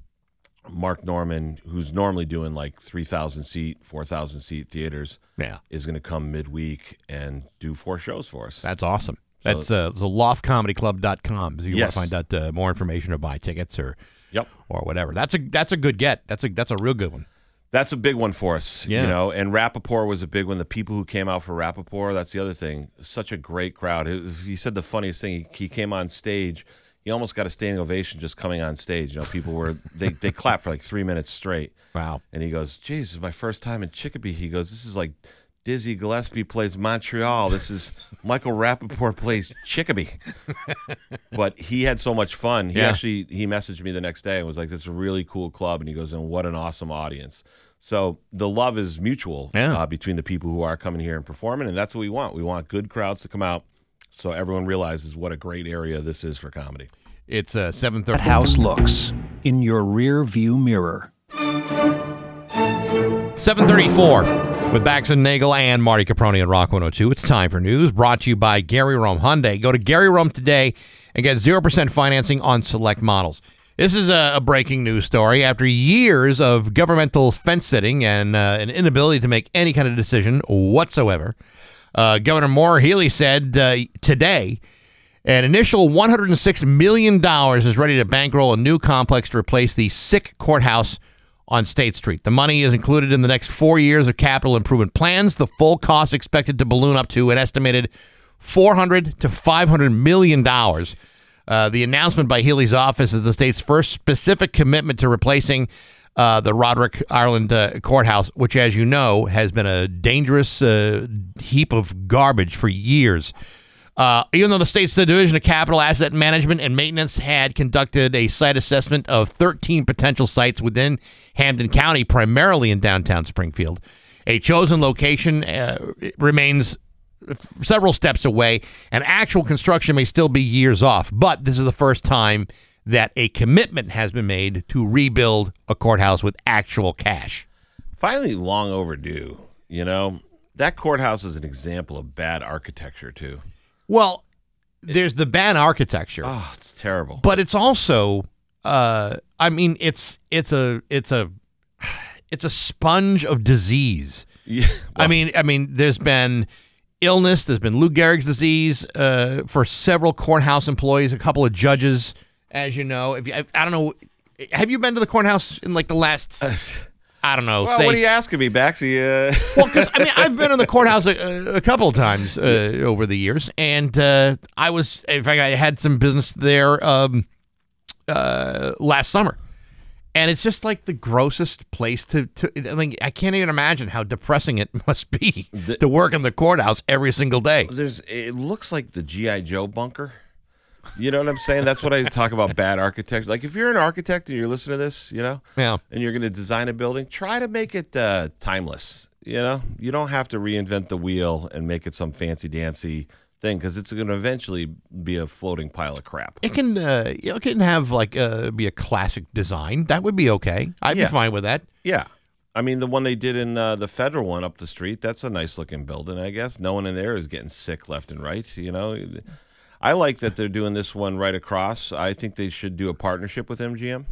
Mark Normand, who's normally doing like 3,000 seat, 4,000 seat theaters, Yeah, is going to come midweek and do four shows for us. that's awesome. That's uh, the loftcomedyclub.com. So you Yes. want to find out uh, more information or buy tickets or Yep. or whatever. That's a that's a good get. That's a that's a real good one. That's a big one for us, Yeah. you know. And Rapaport was a big one. The people who came out for Rapaport, that's the other thing. Such a great crowd. It was- he said the funniest thing. He, he came on stage. He almost got a standing ovation just coming on stage. You know, people were they they clapped for like three minutes straight. Wow. And he goes, "Geez, this is my first time in Chicopee." He goes, "This is like Dizzy Gillespie plays Montreal. This is Michael Rapaport plays Chicopee." but he had so much fun. He Yeah. actually he messaged me the next day and was like, "This is a really cool club," and he goes, "And what an awesome audience." So the love is mutual Yeah. uh, between the people who are coming here and performing, and that's what we want. We want good crowds to come out, so everyone realizes what a great area this is for comedy. It's uh, seven thirty. House looks in your rear view mirror. 734 with Bax and Nagel and Marty Caproni on Rock 102. It's time for news brought to you by Gary Rome Hyundai. Go to Gary Rome today and get 0% financing on select models. This is a, a breaking news story. After years of governmental fence sitting and uh, an inability to make any kind of decision whatsoever, uh, Governor Maura Healey said uh, today an initial $106 million is ready to bankroll a new complex to replace the sick courthouse on State Street. The money is included in the next four years of capital improvement plans. The full cost expected to balloon up to an estimated 400 to 500 million dollars. Uh, the announcement by Healey's office is the state's first specific commitment to replacing uh, the Roderick Ireland uh, courthouse, which, as you know, has been a dangerous uh, heap of garbage for years. Uh, even though the state's division of capital asset management and maintenance had conducted a site assessment of 13 potential sites within Hampden County, primarily in downtown Springfield, a chosen location uh, remains several steps away, and actual construction may still be years off. But this is the first time that a commitment has been made to rebuild a courthouse with actual cash. Finally, long overdue. You know, that courthouse is an example of bad architecture too. Well, there's the bad architecture. Oh, it's terrible. but it's also uh i mean it's it's a it's a it's a sponge of disease yeah, i mean i mean there's been illness there's been lou gehrig's disease uh for several courthouse employees a couple of judges as you know if you, I, I don't know have you been to the courthouse in like the last i don't know well, say what are you asking me, Baxi? Uh, well, because I mean, I've been in the courthouse a, a couple of times uh, over the years, and uh, I was, in fact, I had some business there um, uh, last summer, and it's just like the grossest place to. to I mean, I can't even imagine how depressing it must be to work in the courthouse every single day. there's. It looks like the GI Joe bunker. You know what I'm saying? That's what I talk about bad architecture. Like if you're an architect and you're listening to this, you know, Yeah. and you're going to design a building, try to make it uh, timeless. You know, you don't have to reinvent the wheel and make it some fancy dancy thing because it's going to eventually be a floating pile of crap. It can, uh, you know, it can have like uh, be a classic design. That would be okay. I'd Yeah. be fine with that. Yeah. I mean, the one they did in uh, the federal one up the street, that's a nice looking building, I guess. No one in there is getting sick left and right, you know. I like that they're doing this one right across. I think they should do a partnership with MGM.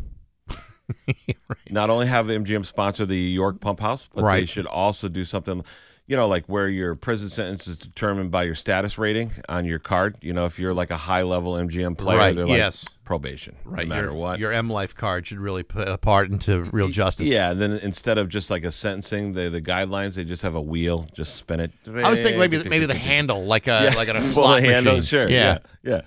Not only have MGM sponsor the York Pump House, but they should also do something, you know, like where your prison sentence is determined by your status rating on your card. You know, if you're like a high level MGM player, Right, they're like yes. probation, Right. no matter your, what. Your M Life card should really put a part into real justice. Yeah, and then instead of just like a sentencing, the the guidelines, they just have a wheel, just spin it. I was thinking maybe maybe the handle, like a like a slot handle, machine. sure. Yeah. Yeah,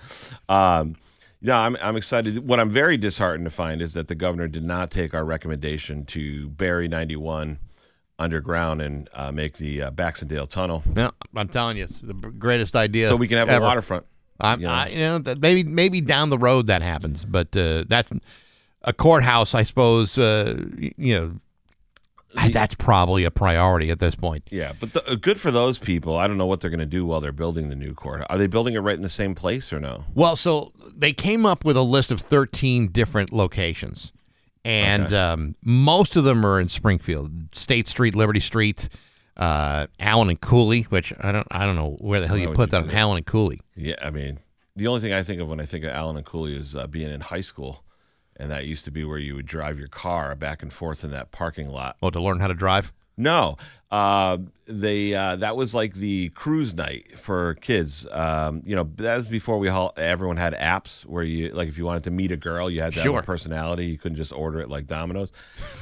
yeah. Um, yeah, I'm I'm excited. What I'm very disheartened to find is that the governor did not take our recommendation to bury 91 underground and uh, make the uh, Baxendale Tunnel, Yeah, I'm telling you, it's the greatest idea. so we can have ever. a waterfront. I'm, you know? I, you know, maybe maybe down the road that happens, but uh, that's a courthouse, I suppose. Uh, you know, that's probably a priority at this point. Yeah, but the, uh, good for those people. I don't know what they're going to do while they're building the new court. Are they building it right in the same place or no? Well, so they came up with a list of 13 different locations, and um, most of them are in Springfield, State Street, Liberty Street, uh, Allen and Cooley. Which I don't, I don't know where the hell you put you that on Allen and Cooley. Yeah, I mean, the only thing I think of when I think of Allen and Cooley is uh, being in high school, and that used to be where you would drive your car back and forth in that parking lot. Oh, to learn how to drive. No, uh, they uh, that was like the cruise night for kids. Um, you know, that was before we all, everyone had apps where you like if you wanted to meet a girl, you had to Sure. have a personality. You couldn't just order it like Domino's,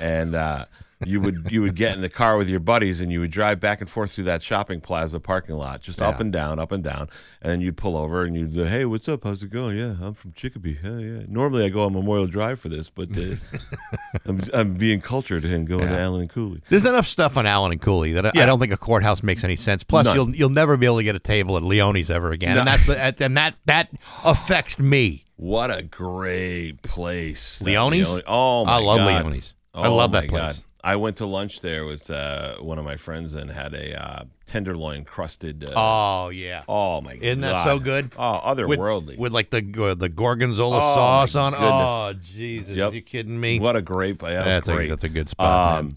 and uh, you would you would get in the car with your buddies and you would drive back and forth through that shopping plaza parking lot, just up and down, up and down, and then you'd pull over and you'd say, "Hey, what's up? How's it going? Yeah, I'm from Chicopee. Yeah, yeah. Normally I go on Memorial Drive for this, but uh, I'm, I'm being cultured and going to Allen and Cooley." There's enough stuff on Allen and Cooley that I, I don't think a courthouse makes any sense. Plus, None. you'll you'll never be able to get a table at Leone's ever again, and that's the, and that that affects me. What a great place. Leone's? Leone- Oh my I love God. Leone's. I Oh, love that place. God. I went to lunch there with uh, one of my friends and had a uh, tenderloin crusted. Uh, Oh yeah, oh my god! Isn't that so good? Oh, otherworldly. with like the uh, the gorgonzola Oh, sauce on. goodness. Oh Jesus, Yep. you kidding me? what a great. Yeah, that's that's a, great. that's a good spot. Um,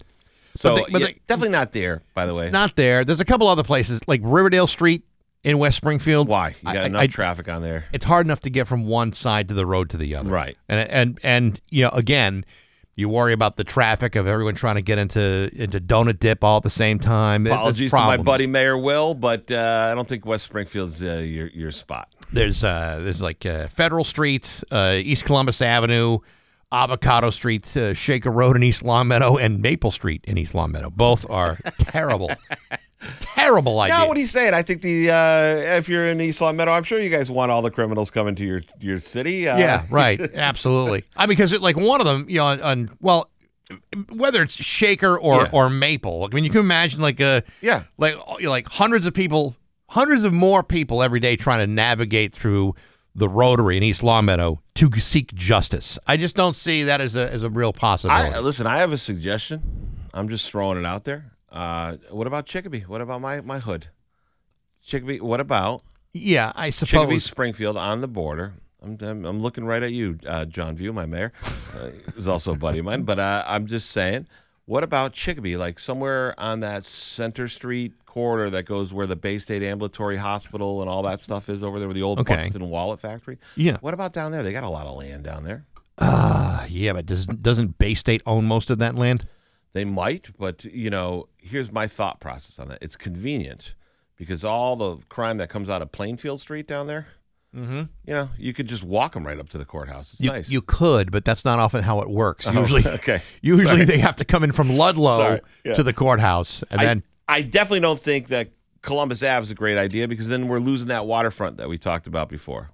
so they- but yeah, they- definitely not there. By the way, Not there. There's a couple other places like Riverdale Street in West Springfield. why you got I- enough I- traffic on there? it's hard enough to get from one side to the road to the other. Right. And and and you know, again, you worry about the traffic of everyone trying to get into into donut dip all at the same time. Apologies to my buddy Mayor Will, but uh, I don't think West Springfield's uh, your your spot. There's uh there's like uh, Federal Street, uh, East Columbus Avenue, Avocado Street, uh, Shaker Road in East Longmeadow, and Maple Street in East Longmeadow. Both are terrible, terrible ideas. Yeah, what he's saying. I think the uh, if you're in East Longmeadow, I'm sure you guys want all the criminals coming to your your city. Uh, Yeah, right. Absolutely. I mean, because it, like one of them, you know, on, on well, whether it's Shaker or Yeah. or Maple. I mean, you can imagine like a Yeah. like you know, like hundreds of people, hundreds of more people every day trying to navigate through the Rotary in East Longmeadow to seek justice. I just don't see that as a as a real possibility. I, listen, I have a suggestion. I'm just throwing it out there. Uh, what about Chicopee? What about my my hood? Chicopee. What about yeah, I suppose. Chicopee. Springfield on the border? I'm, I'm, I'm looking right at you, uh, John Vieau, my mayor. Uh, is also a buddy of mine. But uh, I'm just saying, what about Chicopee? Like somewhere on that Center Street corridor that goes where the Bay State Ambulatory Hospital and all that stuff is over there, with the old Okay. Buxton Wallet Factory. Yeah. What about down there? They got a lot of land down there. Uh, yeah, but does doesn't Bay State own most of that land? They might, but you know, here's my thought process on that. It's convenient because all the crime that comes out of Plainfield Street down there, mm-hmm. you know, you could just walk them right up to the courthouse. It's You, nice. you could, but that's not often how it works. Usually, okay. Usually Sorry. they have to come in from Ludlow Yeah. to the courthouse, and I, then I definitely don't think that Columbus Ave is a great idea because then we're losing that waterfront that we talked about before.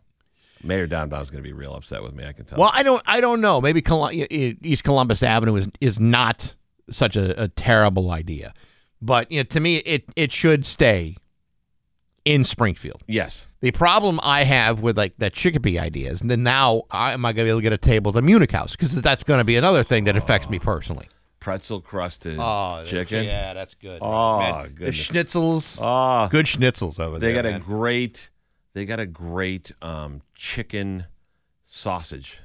Mayor Downbound's going to be real upset with me. I can tell. well, I don't, I don't know. Maybe Col- East Columbus Avenue is is not such a, a terrible idea, but you know, to me, it it should stay in Springfield. Yes. The problem I have with like that Chicopee idea is, and then now I, am I going to be able to get a table at the Munich Haus because that's going to be another thing that affects me personally. Pretzel crusted Oh, chicken. Yeah, that's good. Oh, man. The schnitzels. Oh, Good schnitzels over they there. got a great they got a great um, chicken sausage.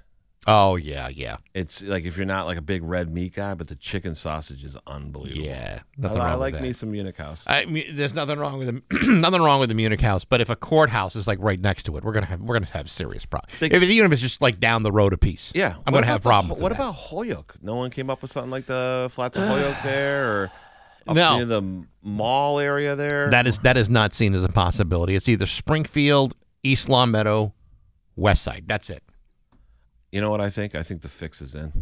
Oh yeah, yeah, It's like if you're not like a big red meat guy, but the chicken sausage is unbelievable. yeah. I, Nothing I wrong like with me that. some Munich Haus. I mean, there's nothing wrong with the nothing wrong with the Munich Haus, but if a courthouse is like right next to it, we're gonna have we're gonna have serious problems. If it's even if it's just like down the road a piece, yeah, I'm What gonna have the- problems. What with that. about Holyoke? No one came up with something like the flats of Holyoke there, or up No. near the mall area there. that? Is that is not seen as a possibility? It's either Springfield, East Longmeadow, West Side. That's it. You know what I think? I think the fix is in.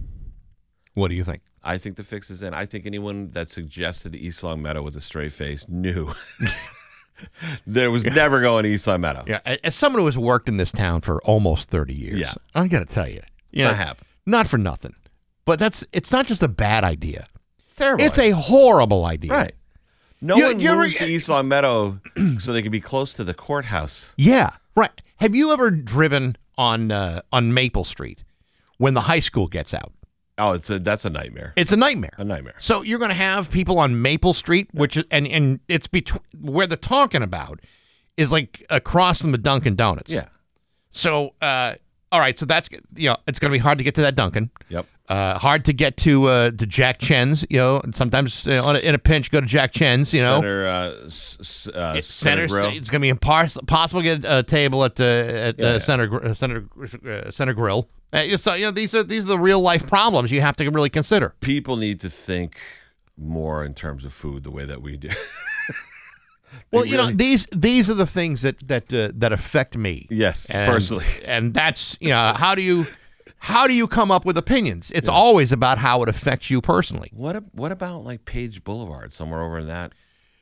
What do you think? I think the fix is in. I think anyone that suggested East Longmeadow with a straight face knew there was never going to East Longmeadow. Yeah, as someone who has worked in this town for almost 30 years, Yeah. I got to tell you, yeah, happening. not for nothing, but that's it's not just a bad idea; It's terrible. it's a horrible idea. right. No You- one moves to East Longmeadow so they can be close to the courthouse. Yeah, right. Have you ever driven on uh, on Maple Street when the high school gets out? Oh, it's a that's a nightmare. It's a nightmare. A nightmare. So you're going to have people on Maple Street, which is, and and it's between where they're talking about is like across from the Dunkin' Donuts. Yeah. So, uh, all right. So that's you know it's going to be hard to get to that Dunkin'. Yep. Uh, hard to get to uh, to Jack Chen's. You know, and sometimes you know, on a- in a pinch, go to Jack Chen's. You know, Center, uh, s- uh, It's Center Grill. It's going to be impars- possible to get a table at the at Yeah, uh, yeah. Center uh, Center uh, Center Grill. Uh, so you know these are these are the real life problems you have to really consider. People need to think more in terms of food the way that we do. Well, They you know these these are the things that that uh, that affect me. yes, and, personally. and that's you know how do you how do you come up with opinions? It's always about how it affects you personally. What what about like Page Boulevard, somewhere over in that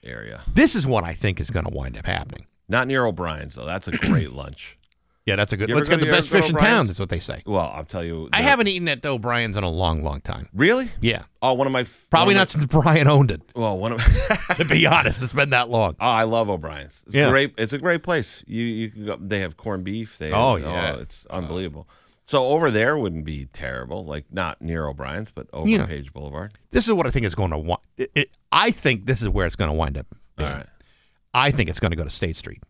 area? This is what I think is going to wind up happening. Not near O'Brien's though. That's a great lunch. Yeah, that's a good. You Let's get the best fish in town. That's what they say. Well, I'll tell you. I haven't eaten at O'Brien's in a long, long time. really. Yeah, Oh, one of my probably not of since Brian owned it. well, one of. To be honest, it's been that long. Oh, I love O'Brien's. It's Yeah. great. It's a great place. You you can go. They have corned beef. They Oh, have- yeah. Oh, it's unbelievable. So over there wouldn't be terrible. Like not near O'Brien's, but over Yeah. Page Boulevard. This is what I think is going to. Wi- it, it, I think this is where it's going to wind up. Right. I think it's going to go to State Street.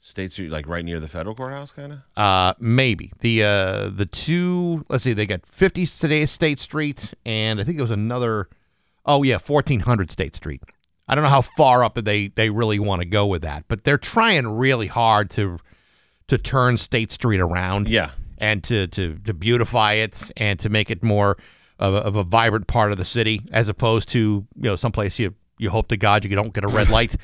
State Street, like right near the federal courthouse, kind of. Uh, maybe the uh the two. Let's see, they got 50 today State Street, and I think it was another. Oh yeah, 1400 State Street. I don't know how far up they they really want to go with that, but they're trying really hard to to turn State Street around. Yeah. And to to to beautify it and to make it more of a, of a vibrant part of the city, as opposed to you know someplace you you hope to God you don't get a red light.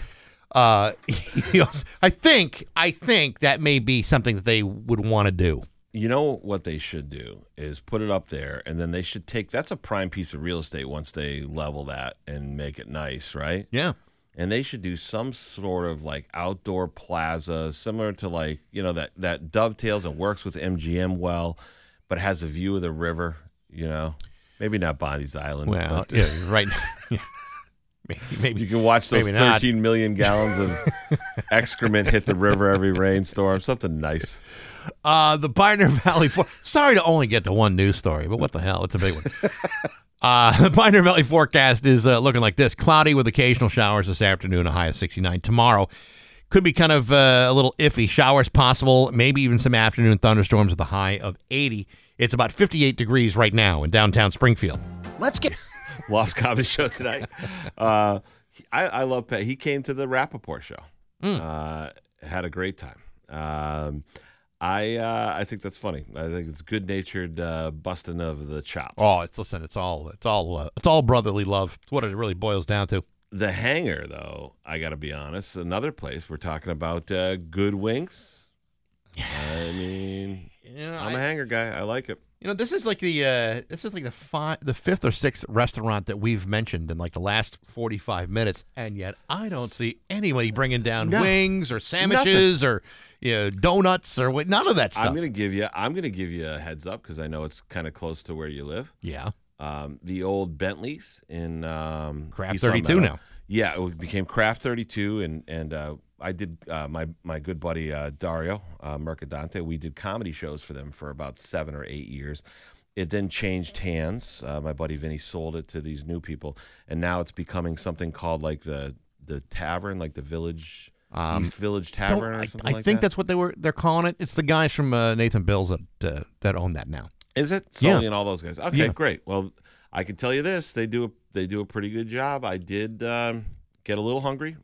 uh, you know, I think I think that may be something that they would want to do. You know what they should do is put it up there, and then they should take. That's a prime piece of real estate once they level that and make it nice, right? Yeah. And they should do some sort of like outdoor plaza similar to like you know that that dovetails and works with MGM well, but has a view of the river. You know, maybe not Bondi's Island. Well, but yeah, right. Yeah. maybe, maybe you can watch those. 13 million gallons of excrement hit the river every rainstorm. Something nice. Uh, the Pioneer Valley. For- Sorry to only get to one news story, but what the hell? It's a big one. Uh, the Pioneer Valley forecast is uh, looking like this: cloudy with occasional showers this afternoon, a high of 69. Tomorrow could be kind of uh, a little iffy. Showers possible, maybe even some afternoon thunderstorms with a high of 80. It's about 58 degrees right now in downtown Springfield. Let's get Loft Comedy Show tonight. Uh, I, I love Pat. He came to the Rapaport show. Uh, had a great time. Um, I uh, I think that's funny. I think it's good natured uh, busting of the chops. Oh, it's listen, it's all it's all uh, it's all brotherly love. It's what it really boils down to. The hangar, though, I got to be honest, another place we're talking about uh, good winks. I mean, You know, I'm a hanger guy. I like it. You know, this is like the uh, this is like the five, the fifth or sixth restaurant that we've mentioned in like the last forty five minutes, and yet I don't see anybody bringing down No. wings or sandwiches or you know, donuts or what. None of that stuff. I'm gonna give you. I'm gonna give you a heads up because I know it's kind of close to where you live. yeah, Um, the old Bentleys in um, Craft 32 now. Yeah, it became Craft 32, and and uh, I did uh, my my good buddy uh, Dario uh, Mercadante. We did comedy shows for them for about seven or eight years. It then changed hands. Uh, my buddy Vinny sold it to these new people, and now it's becoming something called like the the tavern, like the village East Village Tavern or I, I like think that. that's what they were. They're calling it. It's the guys from uh, Nathan Bills that uh, that own that now. Is it Yeah. And all those guys? Okay, Yeah. great. Well, I can tell you this: they do a, they do a pretty good job. I did um, get a little hungry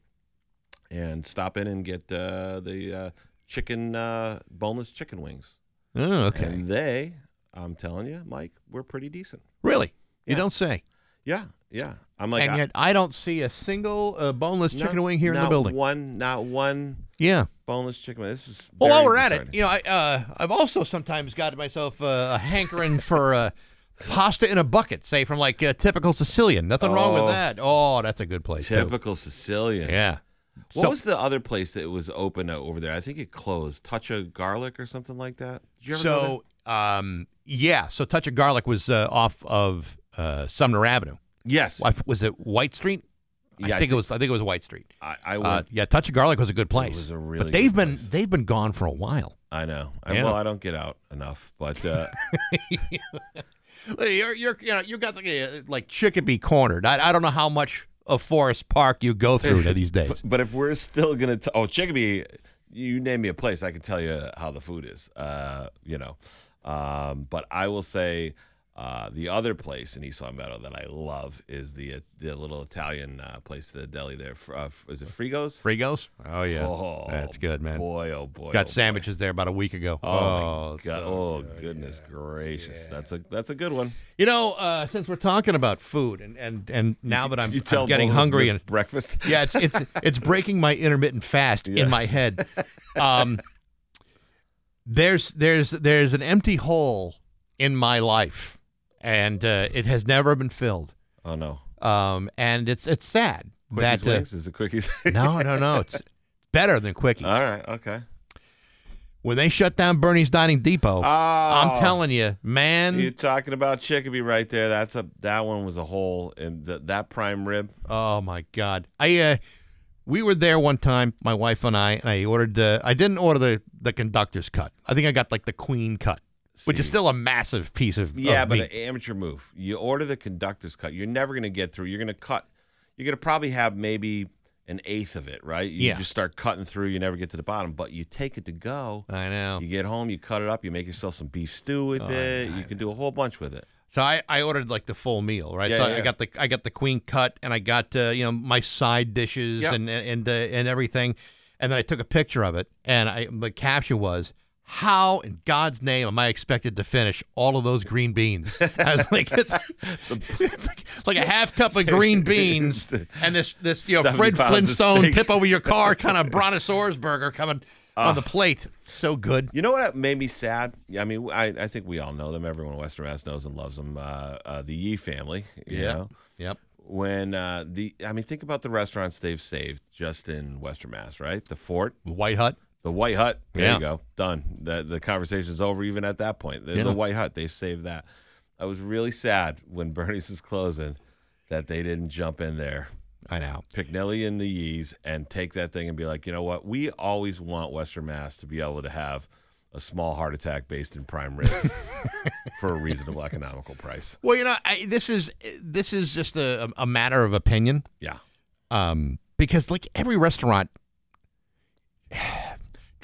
and stop in and get uh, the uh, chicken uh, boneless chicken wings, Oh, okay. and they, I'm telling you, Mike, we're pretty decent. really? You don't say. Yeah, yeah. I'm like, and I- yet I don't see a single uh, boneless chicken wing here in the not building. One, not one Yeah. boneless chicken. wing. This is Well, while we're at it, you know, I, uh, I've also sometimes got myself uh, a hankering for uh, pasta in a bucket, say from like uh, typical Sicilian. Nothing wrong with Oh. that. Oh, that's a good place. too. typical Sicilian. Yeah. What So- was the other place that was open over there? I think it closed. Touch of Garlic or something like that. Did you ever? So, um, yeah. So Touch of Garlic was uh, off of uh, Sumner Avenue. Yes, Was it White Street? Yeah, I I think it was. I think it was White Street. I, I went. Uh, yeah, Touch of Garlic was a good place. was a really but they've good been place. they've been gone for a while. I know. I, Yeah. Well, I don't get out enough, but uh, You're you're you know you got like, uh, like Chicopee cornered. I, I don't know how much of Forest Park you go through these days. but, if we're still gonna, t- oh, Chicopee, you name me a place, I can tell you how the food is. Uh, you know, um, but I will say. Uh, the other place in East Longmeadow that I love is the uh, the little Italian uh, place, the deli there. Uh, is it Frigo's? Frigos? Oh yeah, Oh, that's good, man. Boy, oh boy, Got oh, boy. sandwiches there about a week ago. Oh, my Oh, God. so oh goodness gracious, that's a that's a good one. You know, uh, since we're talking about food, and and, and now that I'm, I'm getting both of us hungry, and breakfast. yeah, it's it's it's breaking my intermittent fast Yeah. in my head. Um, there's there's there's an empty hole in my life, and uh, it has never been filled. Oh no, Um, and it's it's sad quickies that uh, is it quickies? no no no it's better than quickies. All right, okay. When they shut down Bernie's Dining Depot, Oh, I'm telling you, man. You're talking about Chicopee right there. That's a that one was a hole in the, that prime rib. Oh my God! I uh, we were there one time, my wife and I, and I ordered. Uh, I didn't order the the conductor's cut. I think I got like the queen cut, which is See. still a massive piece of Yeah, of but meat. an amateur move. You order the conductor's cut. You're never gonna get through. You're gonna cut. You're gonna probably have maybe an eighth of it, right? You Yeah. just start cutting through. You never get to the bottom, but you take it to go. I know. You get home, you cut it up, you make yourself some beef stew with it. You can do a whole bunch with it. So I, I ordered like the full meal, right? Yeah, so yeah, I got the I got the queen cut, and I got uh, you know my side dishes Yep. and and uh, and everything, and then I took a picture of it, and I the caption was. How in God's name am I expected to finish all of those green beans? I was like, it's, it's like, like a half cup of green beans and this this you know Fred Flintstone tip over your car kind of brontosaurus burger coming on the plate. So good. You know what made me sad? I mean, I, I think we all know them. Everyone in Western Mass knows and loves them. Uh, uh, the Yee family. You know? Yep. When uh, the, I mean, think about the restaurants they've saved just in Western Mass, right? The Fort, White Hut. The White Hut. There Yeah. you go. Done. The the conversation's over. Even at that point, the, Yeah. the White Hut, they've saved that. I was really sad when Bernie's was closing that they didn't jump in there I know. pick Nelly and the Yees and take that thing and be like, you know what? We always want Western Mass to be able to have a small heart attack based in prime rib for a reasonable economical price. Well, you know, I, this is this is just a, a matter of opinion. Yeah. um, because like every restaurant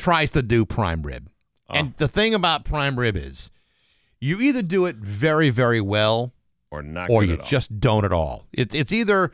tries to do prime rib, and the thing about prime rib is you either do it very very well Or not or you just don't at all. It's it's either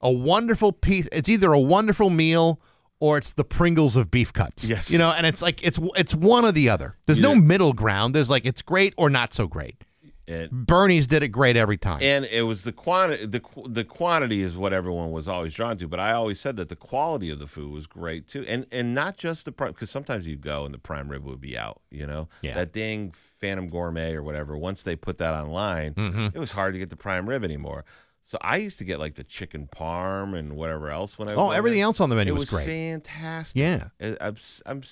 a wonderful piece, it's either a wonderful meal. Or it's the Pringles of beef cuts. Yes. you know, and it's like it's it's one or the other. There's no middle ground. There's like it's great or not so great. It- Bernie's did it great every time. and it was the quantity. The the quantity is what everyone was always drawn to. But I always said that the quality of the food was great too, and and not just the prime. Because sometimes you go and the prime rib would be out. You know, Yeah. that dang Phantom Gourmet or whatever. Once they put that online, Mm-hmm. it was hard to get the prime rib anymore. So I used to get like the chicken parm and whatever else when I. Oh, everything there. else on the menu it was was great. fantastic. Yeah. I- I'm, I'm,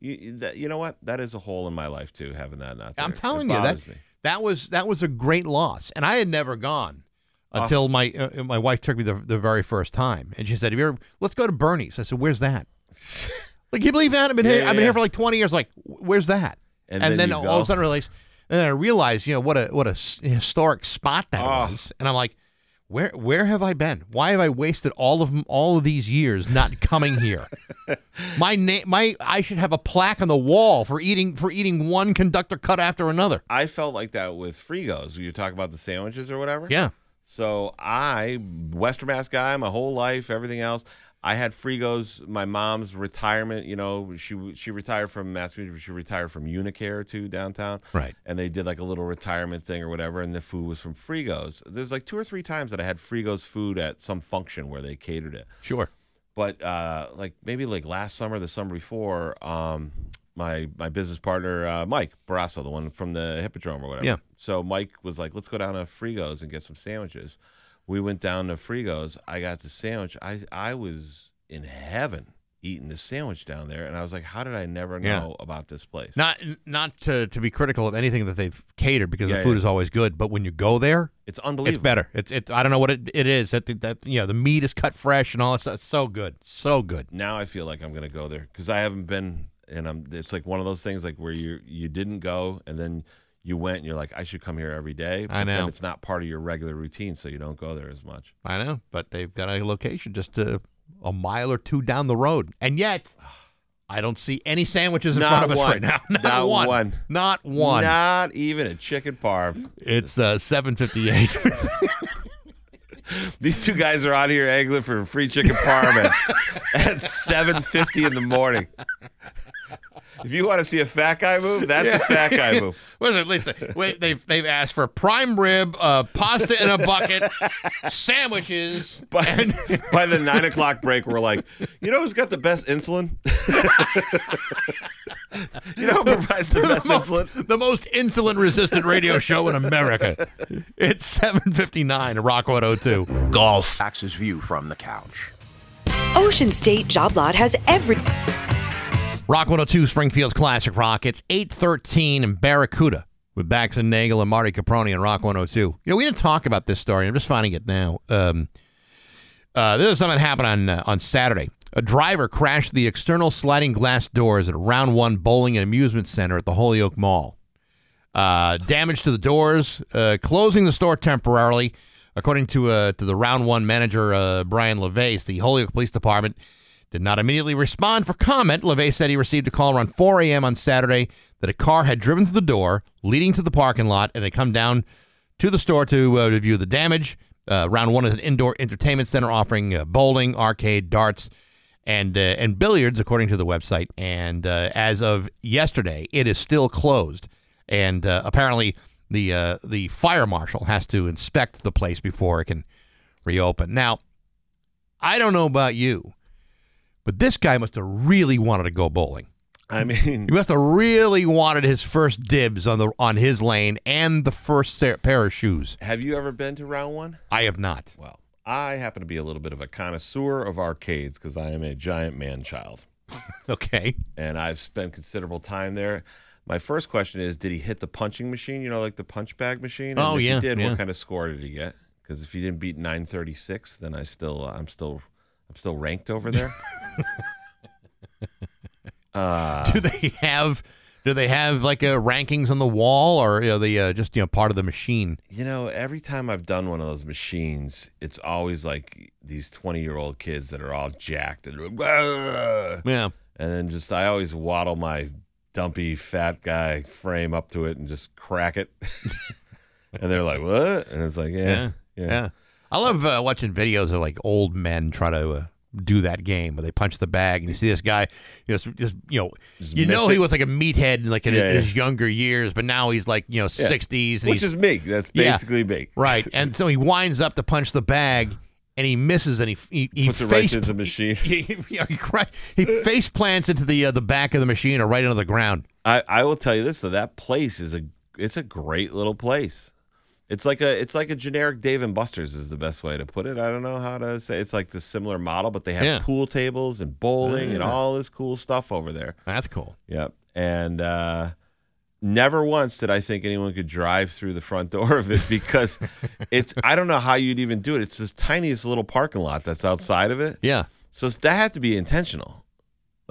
you, that, you know what? That is a hole in my life too. Having that not there. I'm telling you that me. That was that was a great loss, and I had never gone until my uh, my wife took me the, the very first time, and she said, "Have you ever, let's go to Bernie's." I said, "Where's that?" like, can you believe that? I've been Yeah, here. yeah, I've been yeah. here for like 20 years. Like, where's that? And And, then then, all go. of a sudden, I realize, and then I realized, you know, what a what a historic spot that Oh. was. And I'm like, where where have I been? Why have I wasted all of m- all of these years not coming here? my name, my I should have a plaque on the wall for eating for eating one conductor cut after another. I felt like that with Frigos. You talk about the sandwiches or whatever. Yeah. So I, Western Mass guy, my whole life, everything else. I had Frigos. My mom's retirement. You know, she she retired from Mass Massachusetts. She retired from Unicare too downtown. Right. And they did like a little retirement thing or whatever, and the food was from Frigos. There's like two or three times that I had Frigos food at some function where they catered it. Sure. But uh, like maybe like last summer, the summer before, um, my my business partner uh, Mike Barrasso, the one from the Hippodrome or whatever. Yeah. So Mike was like, "Let's go down to Frigos and get some sandwiches." We went down to Frigos. I got the sandwich. I I was in heaven eating the sandwich down there, and I was like, "How did I never Yeah. know about this place?" Not not to, to be critical of anything that they've catered because Yeah, the food yeah. is always good, but when you go there, it's unbelievable. it's better. It's it's I don't know what it, it is. That that you know the meat is cut fresh and all that stuff. It's so good, so good. now I feel like I'm gonna go there because I haven't been, and I'm. It's like one of those things like where you you didn't go and then you went and you're like, I should come here every day. But I Then know. it's not part of your regular routine, so you don't go there as much. I know, but they've got a location just a, a mile or two down the road, and yet I don't see any sandwiches in Not front of us one. right now. Not, Not one. one. Not one. Not even a chicken parm. It's uh, seven fifty eight. These two guys are out here angling for free chicken parm at, at 7.50 in the morning. If you want to see a fat guy move, that's a fat guy move. What is it? At least they- wait, they've they've asked for prime rib, uh, pasta in a bucket, sandwiches, By, and by the 9 o'clock break, we're like, you know who's got the best insulin? you know who provides the best most, insulin? the most insulin resistant radio show in America. It's seven fifty nine Rock one hundred two. Golf. Axe's view from the couch. Ocean State Job Lot has every. Rock 102, Springfield's Classic Rock. It's 813 in Barracuda with Bax and Nagel and Marty Caproni and Rock 102. You know, we didn't talk about this story. I'm just finding it now. Um, uh, this is something that happened on, uh, on Saturday. A driver crashed the external sliding glass doors at a Round 1 Bowling and Amusement Center at the Holyoke Mall. Uh, damage to the doors, uh, closing the store temporarily. According to uh, to the Round 1 manager, uh, Brian LeVace, the Holyoke Police Department did not immediately respond for comment. LeVay said he received a call around 4 a.m. on Saturday that a car had driven through the door leading to the parking lot and had come down to the store to uh, review the damage. Uh, Round One is an indoor entertainment center offering uh, bowling, arcade, darts, and uh, and billiards, according to the website. And uh, as of yesterday, it is still closed. And uh, apparently, the the fire marshal has to inspect the place before it can reopen. Now, I don't know about you, but this guy must have really wanted to go bowling. I mean, He must have really wanted his first dibs on the on his lane and the first pair of shoes. have you ever been to round one? I have not. Well, I happen to be a little bit of a connoisseur of arcades because I am a giant man child. Okay. and I've spent considerable time there. My first question is, did he hit the punching machine? You know, like the punch bag machine. And Oh, if yeah, he did. yeah. What kind of score did he get? Because if he didn't beat 936, then I still, I'm still, I'm still ranked over there. uh, do they have do they have like uh, rankings on the wall or are they uh, just you know part of the machine? you know, every time I've done one of those machines, it's always like these 20 year old kids that are all jacked and, and Yeah. then just I always waddle my dumpy fat guy frame up to it and just crack it. and they're like, "What?" And it's like, "Yeah, yeah." Yeah. I love uh, watching videos of like old men try to uh, do that game where they punch the bag and you see this guy, you know, just, just you know, you know he was like a meathead like in, Yeah, in yeah. his younger years, but now he's like you know sixties and Which is me. That's Yeah. basically me. right, and so he winds up to punch the bag and he misses and he he, he Puts it right into the machine. he, he, he, he face plants into the uh, the back of the machine or right into the ground. I, I will tell you this though, that place is a it's a great little place. It's like a it's like a generic Dave and Buster's is the best way to put it. I don't know how to say it's like the similar model, but they have Yeah. pool tables and bowling and Yeah. all this cool stuff over there. That's cool. Yep. And uh, never once did I think anyone could drive through the front door of it because it's I don't know how you'd even do it. It's this tiniest little parking lot that's outside of it. Yeah. So that had to be intentional.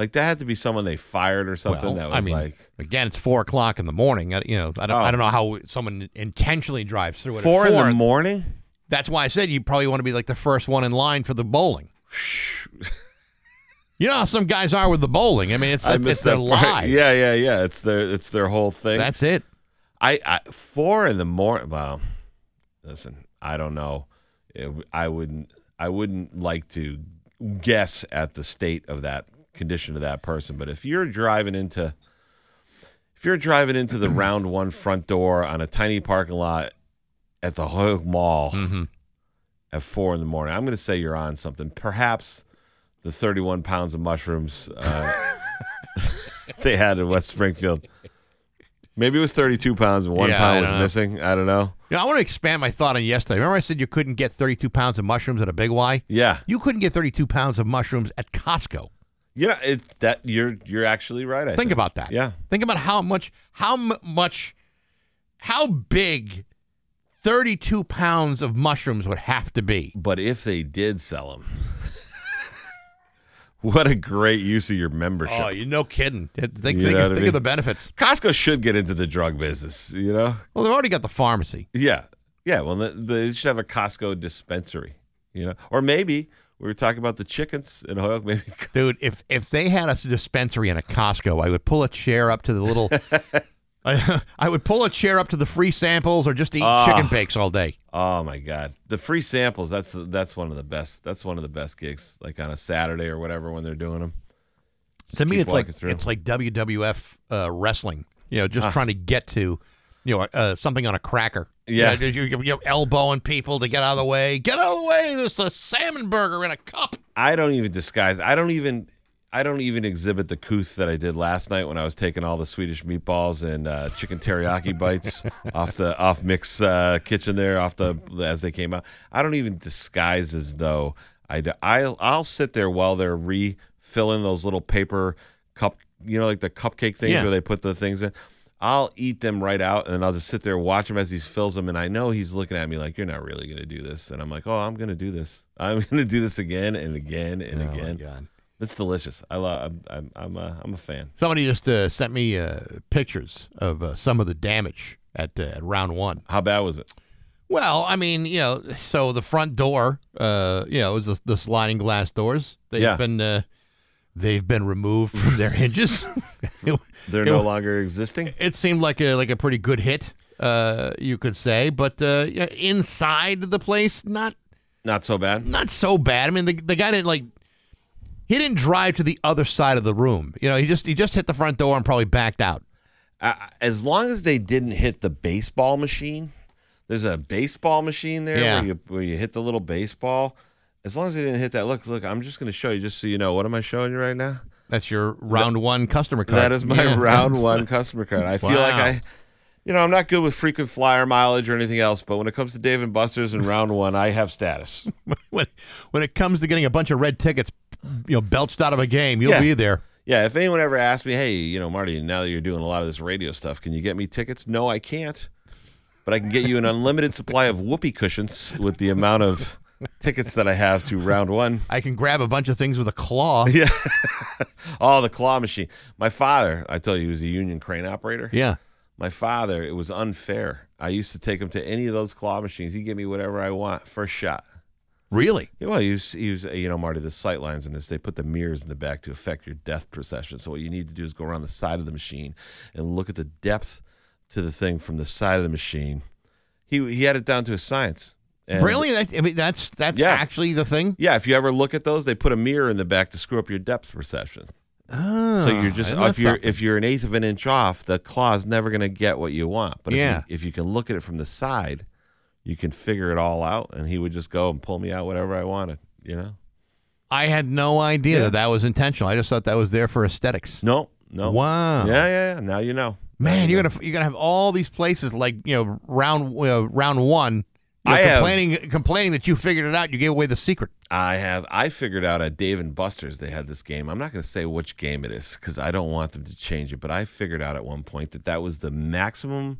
Like that had to be someone they fired or something. Well, that was I mean, like again, it's four o'clock in the morning. I- You know, I don't, I Oh. don't know how someone intentionally drives through it. at four in the morning. That's why I said you probably want to be like the first one in line for the bowling. you know how some guys are with the bowling. I mean, it's I it's, it's their part. lives. Yeah, yeah, yeah. It's their it's their whole thing. That's it. I, I four in the morning. Well, listen, I don't know. It- I wouldn't. I wouldn't like to guess at the state of that condition of that person. But if you're driving into, if you're driving into the round one front door on a tiny parking lot at the Mall Mm-hmm. at four in the morning, I'm going to say you're on something. Perhaps the 31 pounds of mushrooms uh, they had in West Springfield. Maybe it was 32 pounds and one Yeah, pound was know. missing. I don't know. You know, I want to expand my thought on yesterday. Remember, I said you couldn't get 32 pounds of mushrooms at a Big Y. Yeah, You couldn't get 32 pounds of mushrooms at Costco. Yeah. It's that you're you're actually right. I Think about that. Yeah. Think about how much, how mu- much, how big 32 pounds of mushrooms would have to be. But if they did sell them, what a great use of your membership. Oh, you no kidding. Think, think, You know think mean? of the benefits. Costco should get into the drug business. You know? Well, they've already got the pharmacy. Yeah, yeah. Well, they should have a Costco dispensary. You know, or maybe we were talking about the chickens in Holyoke. Maybe Dude, if if they had a dispensary in a Costco, I would pull a chair up to the little. I, I would pull a chair up to the free samples or just eat Ah. chicken bakes all day. Oh my God, the free samples. That's that's one of the best. That's one of the best gigs. Like on a Saturday or whatever when they're doing them. to me, it's like through. it's like WWF uh, wrestling. You know, just trying to get to, you know, uh, something on a cracker. Yeah. You know, you're, you're elbowing people to get out of the way. Get out of the way! There's a salmon burger in a cup. I don't even disguise. I don't even. I don't even exhibit the couth that I did last night when I was taking all the Swedish meatballs and uh, chicken teriyaki bites off the off mix uh, kitchen there, off the as they came out. I don't even disguise as though I. I'll I'll sit there while they're refilling those little paper cup, you know, like the cupcake things Yeah. where they put the things in. I'll eat them right out, and I'll just sit there and watch him as he fills them, and I know he's looking at me like, "You're not really going to do this," and I'm like, "Oh, I'm going to do this. I'm going to do this again and again and again." Oh, God. It's delicious. I love. I'm. I'm. I'm a, I'm a fan. Somebody just uh, sent me uh, pictures of uh, some of the damage at, uh, at round one. How bad was it? Well, I mean, you know, so the front door, uh, you know, is the, the sliding glass doors. They've Yeah. been uh, they've been removed from their hinges. it, They're it- no longer existing. it seemed like a like a pretty good hit, uh, you could say. But uh, inside the place, not Not so bad. not so bad. I mean, the the guy didn't like he didn't drive to the other side of the room. You know, he just he just hit the front door and probably backed out. Uh, as long as they didn't hit the baseball machine. There's a baseball machine there Yeah. where you where you hit the little baseball. As long as they didn't hit that. Look, look. I'm just going to show you, just so you know. What am I showing you right now? That's your round one customer card. That is my Yeah. round one customer card. I feel like I, you know, I'm not good with frequent flyer mileage or anything else, but when it comes to Dave and Buster's and round one, I have status. when when it comes to getting a bunch of red tickets, you know, belched out of a game, you'll Yeah. be there. Yeah, if anyone ever asked me, hey, you know, Marty, now that you're doing a lot of this radio stuff, can you get me tickets? No, I can't. But I can get you an unlimited supply of whoopee cushions with the amount of tickets that I have to round one. I can grab a bunch of things with a claw. Yeah. oh, the claw machine. My father, I tell you, he was a union crane operator. Yeah. My father, it was unfair. I used to take him to any of those claw machines. He'd give me whatever I want, first shot. Really? Yeah, Well, he was, he was, you know, Marty, the sight lines in this, they put the mirrors in the back to affect your depth perception. So what you need to do is go around the side of the machine and look at the depth to the thing from the side of the machine. He he had it down to a science. And- really? That, I mean, that's that's Yeah. actually the thing. Yeah, if you ever look at those, they put a mirror in the back to screw up your depth perception. Oh, so you're just if you're something? if you're an eighth of an inch off, the claw's never going to get what you want. But Yeah. if, you, if you can look at it from the side, you can figure it all out. And he would just go and pull me out whatever I wanted. You know. I had no idea Yeah. that that was intentional. I just thought that was there for aesthetics. No, no. Wow. Yeah, yeah, yeah. Now you know. Man, you're gonna you're gonna have all these places like you know round uh, round one. You know, I have- complaining complaining that you figured it out. You gave away the secret. I have. I figured out at Dave and Buster's they had this game. I'm not going to say which game it is because I don't want them to change it. But I figured out at one point that that was the maximum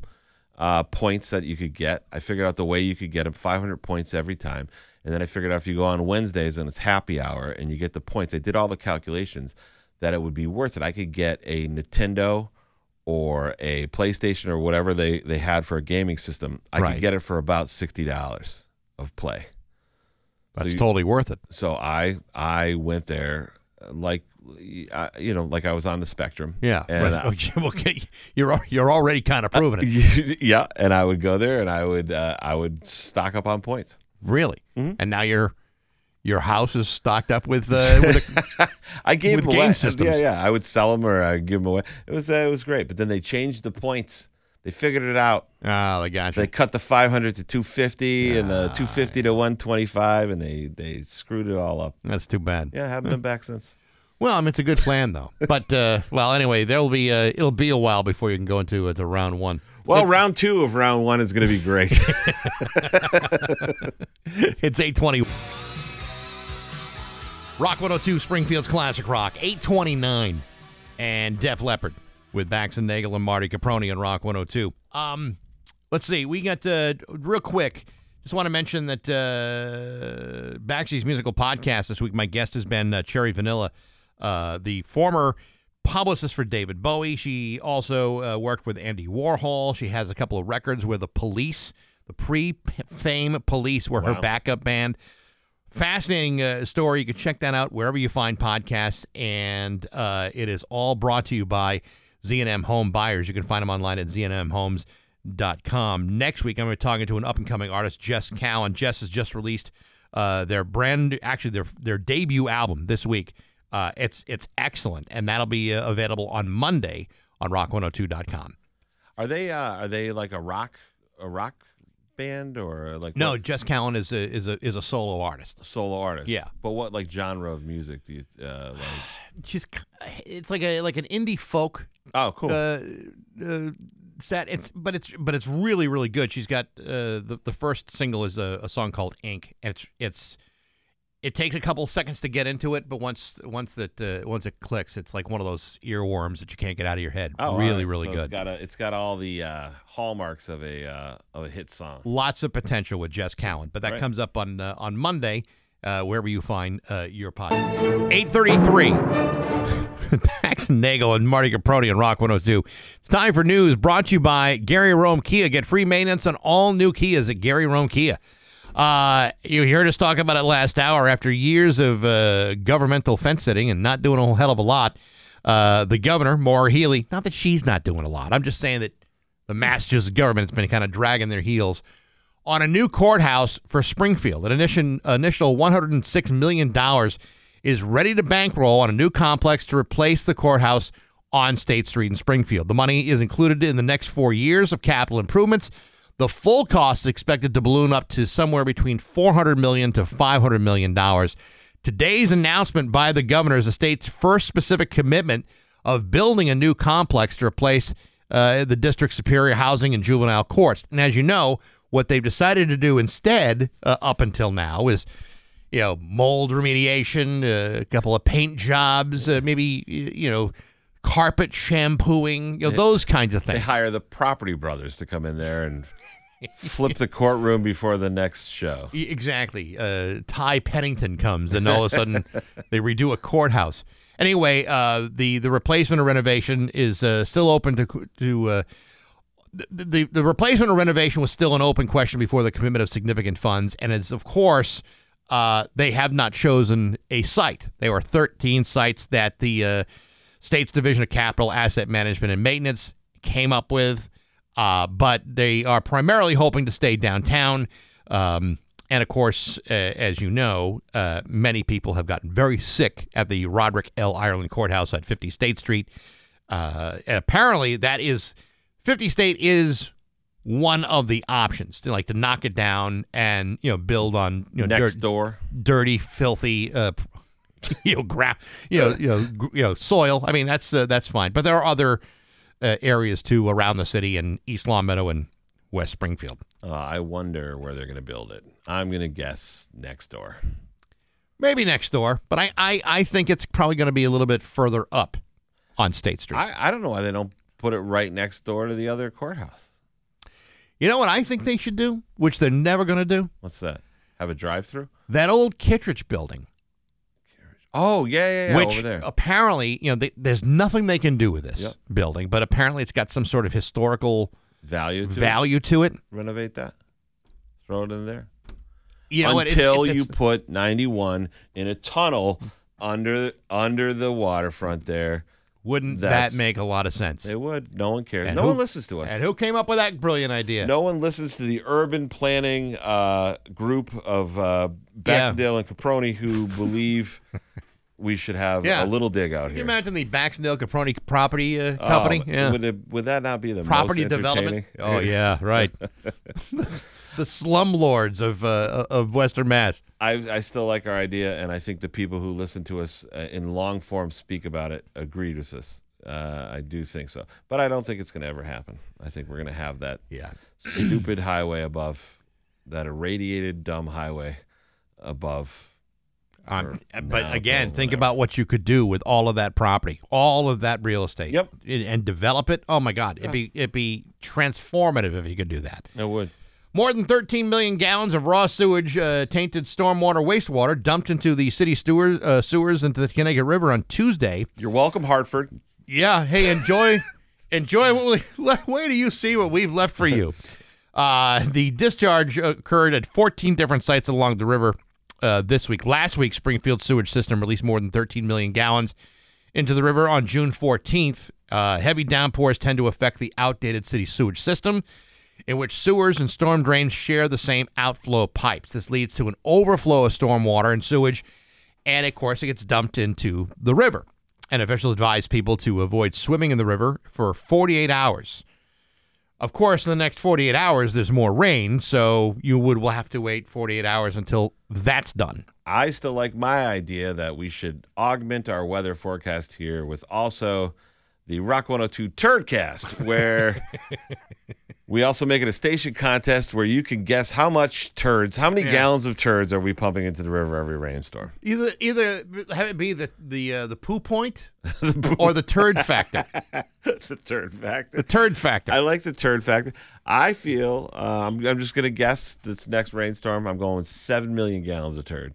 uh, points that you could get. I figured out the way you could get them 500 points every time. And then I figured out if you go on Wednesdays and it's happy hour and you get the points. I did all the calculations. that it would be worth it. I could get a Nintendo or a PlayStation or whatever they, they had for a gaming system. I Right. could get it for about sixty dollars of play. That's you- totally worth it. So I I went there uh, like I- you know like I was on the spectrum. Yeah. and right. I- Okay. You're you're already kind of proving it. yeah, and I would go there and I would uh, I would stock up on points. Really. Mm-hmm. And now your your house is stocked up with uh, with a, I gave With them game away. systems. Yeah, yeah. I would sell them or I would give them away. It was uh, it was great. But then they changed the points. They figured it out. oh, they got you. They cut the 500 to 250 and the 250 to 125, and they they screwed it all up. That's too bad. Yeah, haven't been back since. Well, I mean, it's a good plan though. But uh, well, anyway, there will be uh, it'll be a while before you can go into uh, to round one. Well, round two of round one is going to be great. It's 820. Rock 102, Springfield's Classic Rock, 829. And Def Leppard with Bax and Nagel and Marty Caproni on Rock 102. Um, let's see. We got, uh, real quick, just want to mention that uh, Baxy's musical podcast this week, my guest has been uh, Cherry Vanilla, uh, the former publicist for David Bowie. She also uh, worked with Andy Warhol. She has a couple of records with the police, the pre fame police were her backup band. Fascinating uh, story. You can check that out wherever you find podcasts. And uh, it is all brought to you by Z&M Home Buyers. You can find them online at znmhomes.com. Next week, I'm going to be talking to an up and coming artist, Jess Cowan. Jess has just released uh, their brand, actually their their debut album this week. Uh, it's it's excellent, and that'll be uh, available on Monday on rock102.com. are they uh, are they like a rock a rock band or like No, what Jess Cowan is a is a is a solo artist. solo artist? Yeah. but what like genre of music do you uh, like? She's it's like a like an indie folk Oh, cool. uh, uh, set. It's but it's but it's really really good. She's got uh, the the first single is a, a song called Ink, and it's it's it takes a couple seconds to get into it, but once once it uh, once it clicks, it's like one of those earworms that you can't get out of your head. Oh, really right. really So good. It's got a, it's got all the uh, hallmarks of a uh, of a hit song. Lots of potential with Jess Cowan, but that Right. comes up on uh, on Monday. Uh, wherever you find uh, your podcast. 833. Bax Nagel and Marty Caproni on Rock 102. It's time for news brought to you by Gary Rome Kia. Get free maintenance on all new Kias at Gary Rome Kia. Uh, you heard us talk about it last hour. After years of uh, governmental fence sitting and not doing a whole hell of a lot, uh, the governor, Maura Healey, not that she's not doing a lot. I'm just saying that the Massachusetts government has been kind of dragging their heels on a new courthouse for Springfield. An initial, initial $106 million is ready to bankroll on a new complex to replace the courthouse on State Street in Springfield. The money is included in the next four years of capital improvements. The full cost is expected to balloon up to somewhere between 400 million to $500 million. Today's announcement by the governor is the state's first specific commitment of building a new complex to replace uh, the district superior housing and juvenile courts. And as you know, what they've decided to do instead, uh, up until now, is you know mold remediation, uh, a couple of paint jobs, uh, maybe you know carpet shampooing, you know those kinds of things. They hire the Property Brothers to come in there and flip the courtroom before the next show. Exactly. Uh, Ty Pennington comes, and all of a sudden they redo a courthouse. Anyway, uh, the the replacement or renovation is uh, still open to to. Uh, the, the the replacement or renovation was still an open question before the commitment of significant funds, and it's of course uh, they have not chosen a site. There are 13 sites that the uh, state's Division of Capital Asset Management and Maintenance came up with, uh, but they are primarily hoping to stay downtown. Um, and of course, uh, as you know, uh, many people have gotten very sick at the Roderick L. Ireland Courthouse at 50 State Street. Uh, and apparently, that is 50 State is one of the options to like to knock it down and you know build on you know Next door. dirty, filthy, uh, you know, gra- you know, you know, you know, soil. I mean, that's uh, that's fine. But there are other uh, areas too around the city in East Longmeadow and West Springfield. Uh, I wonder where they're going to build it. I'm going to guess next door. Maybe next door, but I I, I think it's probably going to be a little bit further up on State Street. I, I don't know why they don't put it right next door to the other courthouse. you know what I think they should do, which they're never going to do. What's that? Have a drive through? That old Kittredge building. Oh yeah, yeah, yeah which over there. apparently, you know, they, there's nothing they can do with this Yep. building, but apparently it's got some sort of historical Value to it. value to it. renovate that. Throw it in there. You know, what, it's- Until it's- you put 91 in a tunnel under under the waterfront there. wouldn't that's- that make a lot of sense? It would. No one cares. And no who- one listens to us. And who came up with that brilliant idea? No one listens to the urban planning uh, group of uh, Baxendale and Caproni who believe we should have Yeah. a little dig out here. Can you imagine the Baxendale Caproni property uh, Oh, company? yeah. would, it, would that not be the Property development. Oh yeah, right. the slumlords of uh, of Western Mass. I, I still like our idea, and I think the people who listen to us uh, in long form speak about it agreed with us. Uh, I do think so, but I don't think it's going to ever happen. I think we're going to have that Yeah. stupid highway above, that irradiated dumb highway above. Um, for but again, think about what you could do with all of that property, all of that real estate. Yep. And, develop it. Oh my God, it'd be it'd be transformative if you could do that. It would. More than 13 million gallons of raw sewage, uh, tainted stormwater, wastewater dumped into the city sewers, uh, sewers into the Connecticut River on Tuesday. You're welcome, Hartford. Yeah. Hey, enjoy, enjoy what we. Wait till you see what we've left for you. Uh, the discharge occurred at 14 different sites along the river uh, this week. Last week, Springfield sewage system released more than 13 million gallons into the river on June 14th. Uh, heavy downpours tend to affect the outdated city sewage system, in which sewers and storm drains share the same outflow pipes. This leads to an overflow of stormwater and sewage, and of course, it gets dumped into the river. And officials advise people to avoid swimming in the river for 48 hours. Of course, in the next 48 hours, there's more rain, so you would will have to wait 48 hours until that's done. I still like my idea that we should augment our weather forecast here with also the Rock 102 Turdcast, where we also make it a station contest where you can guess how much turds, how many gallons of turds are we pumping into the river every rainstorm. Either either have it be the the uh, the poo point or the turd factor. the turd factor. The turd factor. I like the turd factor. I feel uh, I'm, I'm just going to guess this next rainstorm. I'm going with seven million gallons of turd.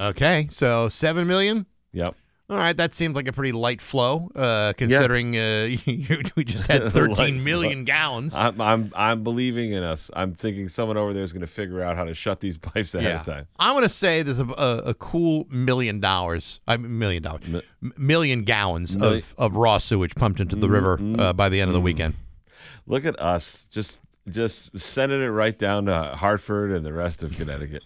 Okay, so seven million. Yep. All right, that seems like a pretty light flow, uh, considering uh, we just had Light thirteen million gallons. I'm, I'm I'm believing in us. I'm thinking someone over there is going to figure out how to shut these pipes ahead of time. I'm going to say there's a, a, a cool million dollars, I mean, million dollars, m- million gallons Milli- of, of raw sewage pumped into the river uh, by the end of the weekend. Look at us, just just sending it right down to Hartford and the rest of Connecticut.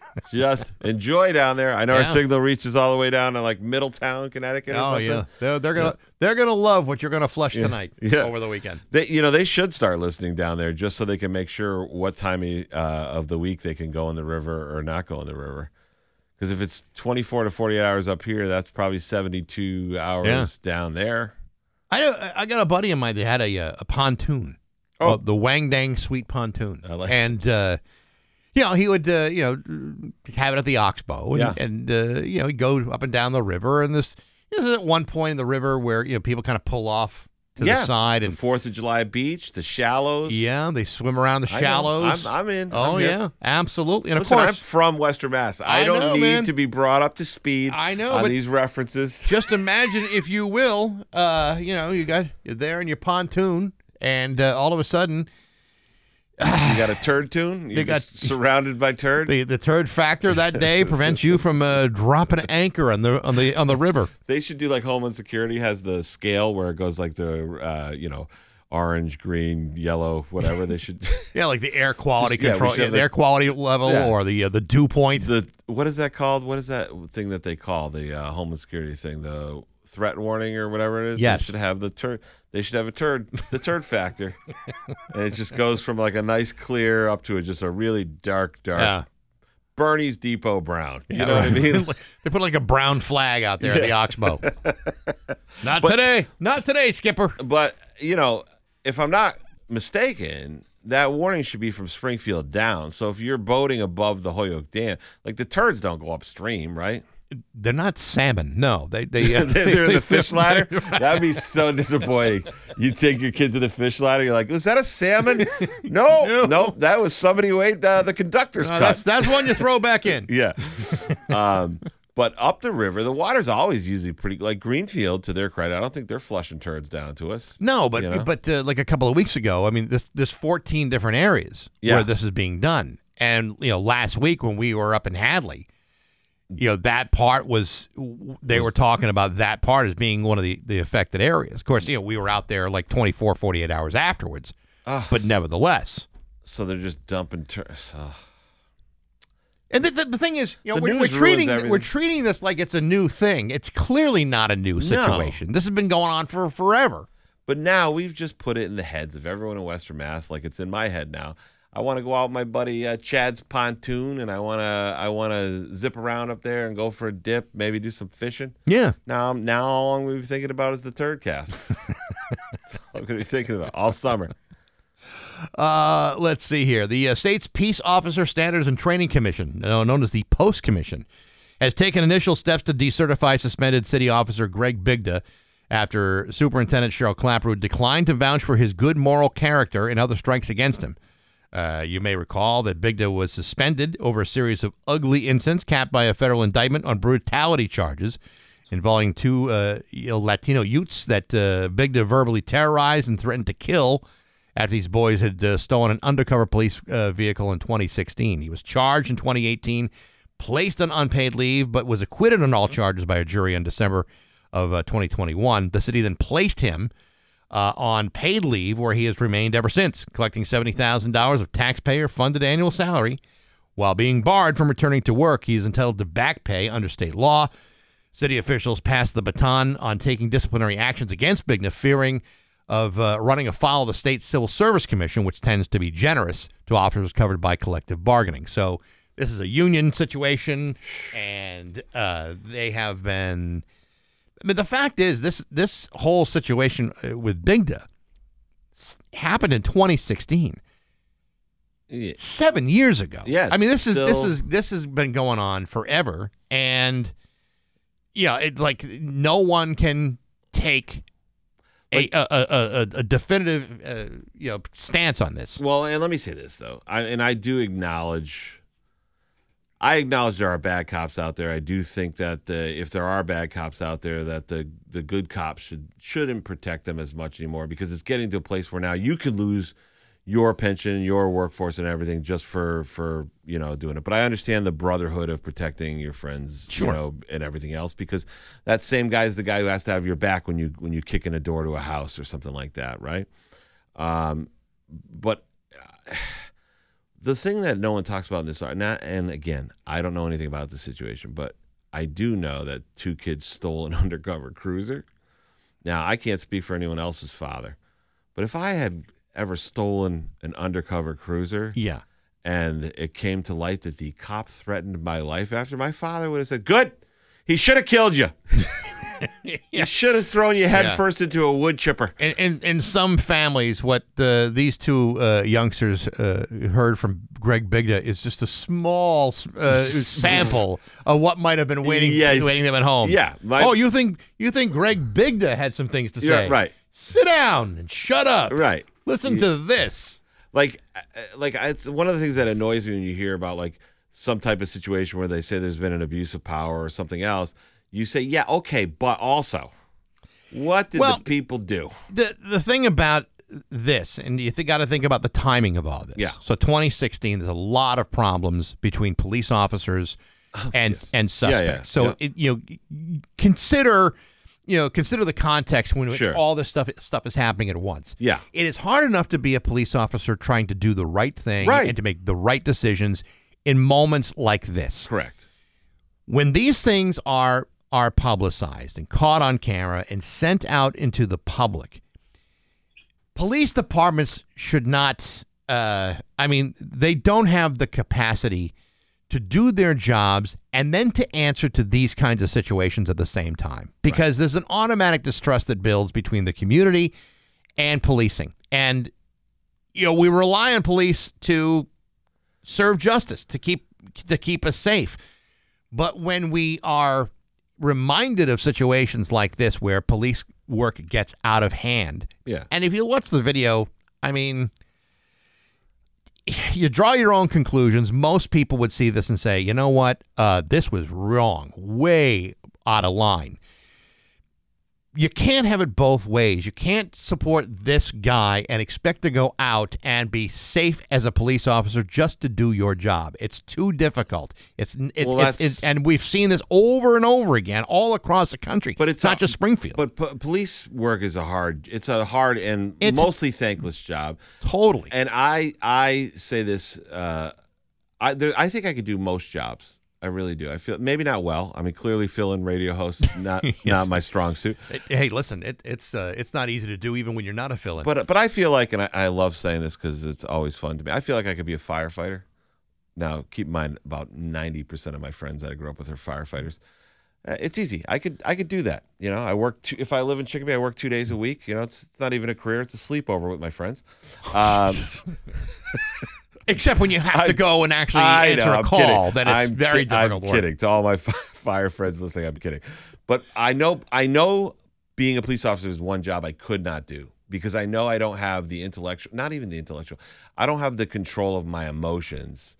just enjoy down there. I know our signal reaches all the way down to like Middletown, Connecticut. Or Oh something. yeah, they're, they're gonna they're gonna love what you're gonna flush tonight Yeah. over the weekend. They, you know, they should start listening down there just so they can make sure what time uh, of the week they can go in the river or not go in the river. Because if it's 24 to 48 hours up here, that's probably 72 hours Yeah. down there. I I got a buddy of mine that had a uh, a pontoon, Oh. uh, the Wang Dang Sweet Pontoon, I like and uh, you know he would uh, you know have it at the Oxbow, and, Yeah. and uh, you know he'd go up and down the river, and this you know, at one point in the river where you know people kind of pull off to yeah. the side, and the Fourth of July beach, the shallows. yeah, they swim around the shallows. I'm, I'm in. oh I'm yeah, absolutely, and Listen, of I'm course. from Western Mass. I, I don't know, need man. to be brought up to speed I know, on these references. just imagine, if you will, uh, you know, you got you're there in your pontoon, and uh, all of a sudden, You got a turd tune. They got- surrounded by turd. the the turd factor that day prevents you from uh, dropping anchor on the on the on the river. They should do like Homeland Security has the scale where it goes like the uh, you know orange, green, yellow, whatever. They should Yeah, like the air quality Just- control, yeah, the the- air quality level, Yeah. or the uh, the dew point. the what is that called? What is that thing that they call the uh, Homeland Security thing? The threat warning or whatever it is. Yes. They should have the turd. They should have a turd. The turd factor, and it just goes from like a nice clear up to a, just a really dark, dark. yeah, Bernie's Depot Brown. You Yeah, know what I mean? they put like a brown flag out there at the Oxbow. Not today, not today, Skipper. But you know, if I'm not mistaken, that warning should be from Springfield down. So if you're boating above the Holyoke Dam, like the turds don't go upstream, right? They're not salmon. No, they they uh, They're in the fish ladder. That'd be so disappointing. You take your kid to the fish ladder. You're like, "Is that a salmon?" No, no, that was somebody who ate uh, the conductor's No, cut. that's that's one you throw back in. yeah. Um, But up the river, the water's always usually pretty. Like Greenfield, to their credit, I don't think they're flushing turds down to us. No, but You know? but uh, like a couple of weeks ago, I mean, there's there's 14 different areas Yeah. where this is being done, and you know, last week when we were up in Hadley, you know, that part was they were talking about that part as being one of the the affected areas. Of course, you know, we were out there like 24, 48 hours afterwards, Ugh. but nevertheless. So they're just dumping turds. Oh. And the, the, the thing is, you know, we're, we're treating we're treating this like it's a new thing. It's clearly not a new situation. This has been going on for forever. But now we've just put it in the heads of everyone in Western Mass, like it's in my head now. I want to go out with my buddy uh, Chad's pontoon, and I want to I want to zip around up there and go for a dip, maybe do some fishing. Yeah. Now, now all I'm going to be thinking about is the turd cast. That's all I'm going to be thinking about all summer. Uh, let's see here. The uh, state's Peace Officer Standards and Training Commission, known as the Post Commission, has taken initial steps to decertify suspended city officer Greg Bigda after Superintendent Cheryl Clapprood declined to vouch for his good moral character and other strikes against him. Uh, you may recall that Bigda was suspended over a series of ugly incidents capped by a federal indictment on brutality charges involving two uh, Latino youths that uh, Bigda verbally terrorized and threatened to kill after these boys had uh, stolen an undercover police uh, vehicle in 2016. He was charged in 2018, placed on unpaid leave, but was acquitted on all charges by a jury in December of uh, 2021. The city then placed him uh, on paid leave, where he has remained ever since, collecting $70,000 of taxpayer funded annual salary. While being barred from returning to work, he is entitled to back pay under state law. City officials passed the baton on taking disciplinary actions against Bigda, fearing of uh, running afoul of the state civil service commission, which tends to be generous to officers covered by collective bargaining. So this is a union situation, and uh, they have been. I mean, the fact is, this this whole situation uh, with Bigda happened in 2016 Yeah. seven years ago. Yeah, I mean this it's is this is this has been going on forever, and yeah, it like no one can take a a, a, a, a definitive uh, you know stance on this. Well, and let me say this though, I, and I do acknowledge, I acknowledge there are bad cops out there. I do think that uh, if there are bad cops out there, that the the good cops should shouldn't protect them as much anymore because it's getting to a place where now you could lose your pension, your workforce, and everything just for for you know doing it. But I understand the brotherhood of protecting your friends, Sure. you know, and everything else because that same guy is the guy who has to have your back when you when you kick in a door to a house or something like that, right? Um, but uh, the thing that no one talks about in this art, not, and again, I don't know anything about the situation, but I do know that two kids stole an undercover cruiser. Now, I can't speak for anyone else's father, but if I had ever stolen an undercover cruiser Yeah, and it came to light that the cop threatened my life after, my father would have said, Good, he should have killed you. He should have thrown you head Yeah. first into a wood chipper. in in, in some families, what uh, these two uh, youngsters uh, heard from Greg Bigda is just a small uh, sample of what might have been waiting Yes. waiting them at home. Yeah, oh, you think you think Greg Bigda had some things to Yeah, say? right. Sit down and shut up. Right. Listen to this. like uh, like it's one of the things that annoys me when you hear about like some type of situation where they say there's been an abuse of power or something else you say yeah okay but also what did Well- the people do the the thing about this, and you got to think about the timing of all this. Yeah. So 2016, there's a lot of problems between police officers oh, and and suspects. Oh, yeah. So Yeah. It, you know, consider you know consider the context when Sure. all this stuff stuff is happening at once. Yeah. It is hard enough to be a police officer trying to do the right thing Right. and to make the right decisions in moments like this. Correct. When these things are are publicized and caught on camera and sent out into the public police departments should not uh, i mean they don't have the capacity to do their jobs and then to answer to these kinds of situations at the same time. Because there's an automatic distrust that builds between the community and policing. And you know we rely on police to serve justice to keep to keep us safe but when we are reminded of situations like this where police work gets out of hand, Yeah. and if you watch the video, I mean, you draw your own conclusions. Most people would see this and say, you know what, uh, this was wrong, way out of line. You can't have it both ways. You can't support this guy and expect to go out and be safe as a police officer just to do your job. It's too difficult. It's, it, Well, it- that's- it- and we've seen this over and over again all across the country. But it's not a- just Springfield. But po- police work is a hard. It's a hard and It's- mostly thankless job. totally. And I I say this. Uh, I there, I think I could do most jobs. I really do. I feel maybe not well. I mean, clearly fill-in radio host not not my strong suit. hey, listen, it, it's uh, it's not easy to do even when you're not a fill-in. But but I feel like, and I, I love saying this because it's always fun to me. I feel like I could be a firefighter. Now, keep in mind, about ninety percent of my friends that I grew up with are firefighters. Uh, it's easy. I could I could do that. You know, I work two, if I live in Chicopee, I work two days a week. You know, it's, it's not even a career; it's a sleepover with my friends. Um, Except when you have to go and actually I answer know, a I'm call, kidding. then it's I'm very ki- difficult I'm work. kidding. To all my fi- fire friends listening, I'm kidding. But I know I know being a police officer is one job I could not do because I know I don't have the intellectual, not even the intellectual. I don't have the control of my emotions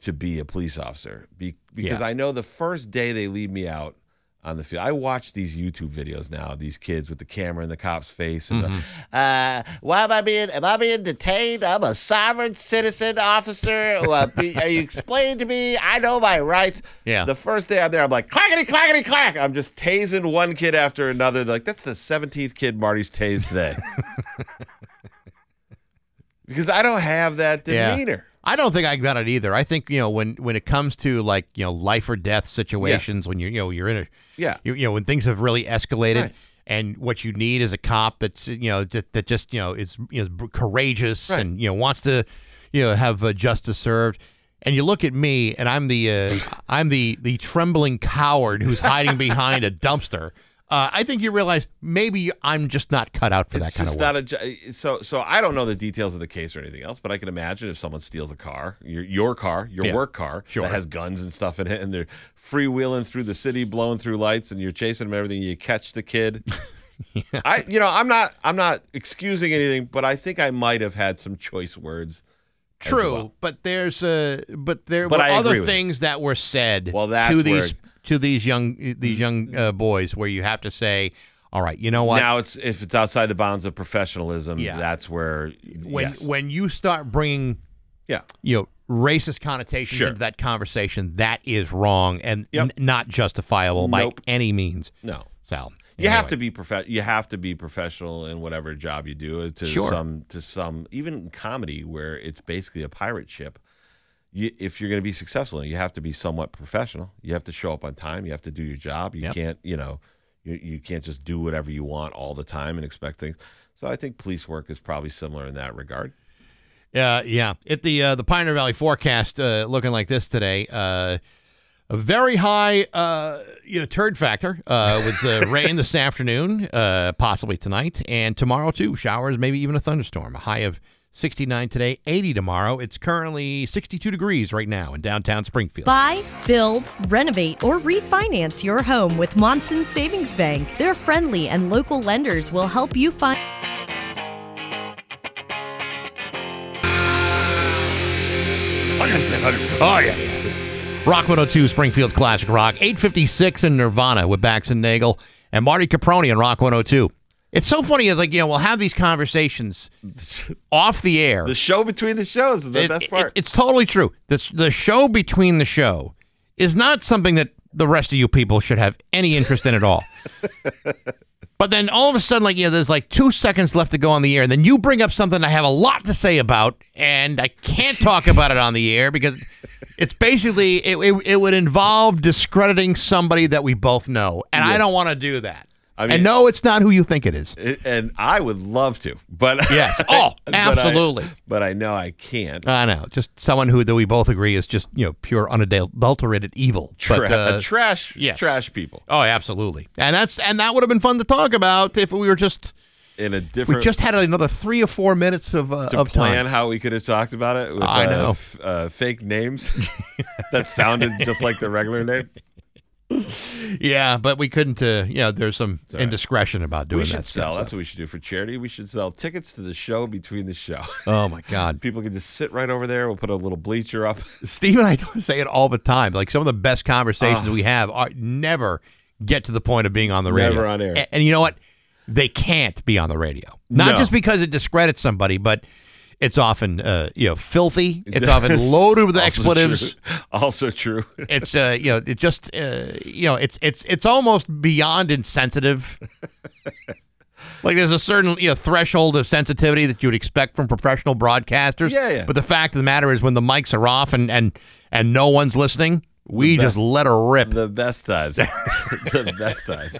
to be a police officer be, because Yeah. I know the first day they leave me out on the field. I watch these YouTube videos now, these kids with the camera in the cop's face and Mm-hmm. the, uh, why am I being am I being detained? I'm a sovereign citizen officer. Be- are you explaining to me? I know my rights. Yeah. The first day I'm there, I'm like clackety clackety clack. I'm just tasing one kid after another. Like that's the 17th kid Marty's tased today. because I don't have that Yeah. I don't think I got it either. I think you know when when it comes to like you know life or death situations when you're you know you're in a Yeah. you, you know when things have really escalated Right. and what you need is a cop that's you know that, that just you know is you know courageous Right. and you know wants to you know have uh, justice served. And you look at me, and I'm the uh, I'm the the trembling coward who's hiding behind a dumpster. Uh, I think you realize maybe I'm just not cut out for it's that kind just of work. not a so so I don't know the details of the case or anything else, but I can imagine if someone steals a car, your your car, your Yeah. work car Sure. that has guns and stuff in it, and they're freewheeling through the city, blowing through lights, and you're chasing them, everything. You catch the kid. I you know I'm not I'm not excusing anything, but I think I might have had some choice words. True, well. but there's a, but there But were I other things that were said Well, that's to these where- to these young these young uh, boys where you have to say, all right, you know what? Now it's if it's outside the bounds of professionalism, Yeah. that's where when yes. when you start bringing yeah. you know racist connotations Sure. into that conversation, that is wrong and Yep. n- not justifiable Nope. by any means. No. So You have to be prof- You have to be professional in whatever job you do. To Sure. some, to some, even comedy where it's basically a pirate ship. You, if you're going to be successful, you have to be somewhat professional. You have to show up on time. You have to do your job. You Yep. can't, you know, you, you can't just do whatever you want all the time and expect things. So I think police work is probably similar in that regard. Uh, yeah. At the uh, the Pioneer Valley forecast, uh, looking like this today. Uh, a very high, uh, you know, turd factor uh, with the rain this afternoon, uh, possibly tonight, and tomorrow too. Showers, maybe even a thunderstorm. A high of 69 today, 80 tomorrow. It's currently 62 degrees right now in downtown Springfield. Buy, build, renovate, or refinance your home with Monson Savings Bank. Their friendly and local lenders will help you find. 100%, 100%. Oh, yeah. Rock 102, Springfield's Classic Rock. 856 in Nirvana with Bax and Nagel and Marty Caproni on Rock 102. It's so funny. It's like, you know, we'll have these conversations off the air. The show between the shows is the It- best it- part. it's totally true. The, the show between the show is not something that the rest of you people should have any interest in at all. but then all of a sudden, like, you know, there's like two seconds left to go on the air, and then you bring up something I have a lot to say about, and I can't talk about it on the air because it's basically, it, it, it would involve discrediting somebody that we both know, and I don't want to do that. I mean- and no, it's not who you think it is. And I would love to, but Yes. Oh, but I- absolutely. But I, know I can't. I know, just someone who that we both agree is just you know pure unadulterated evil. Tra- But, uh, trash, yes. trash people oh, absolutely, and that's and that would have been fun to talk about if we were just in a different. we just had another three or four minutes of uh, to of plan time. how we could have talked about it with I uh, know. f- uh, fake names that sounded just like the regular name. Yeah, but we couldn't. Uh, you know, there's some right. indiscretion about doing we should that. sell. stuff. That's what we should do for charity. We should sell tickets to the show between the show. Oh my God, People can just sit right over there. We'll put a little bleacher up. Steve and I say it all the time. Like some of the best conversations we have are never get to the point of being on the radio. Never on air. A- And, you know what? They can't be on the radio. Not No. just because it discredits somebody, but it's often uh, you know filthy. It's often loaded with Also expletives. true. Also true. It's uh, you know, it just uh, you know, it's it's it's almost beyond insensitive. like there's a certain you know threshold of sensitivity that you would expect from professional broadcasters. Yeah, yeah. But the fact of the matter is, when the mics are off and and and no one's listening, we The just let her rip. The best times. the best times.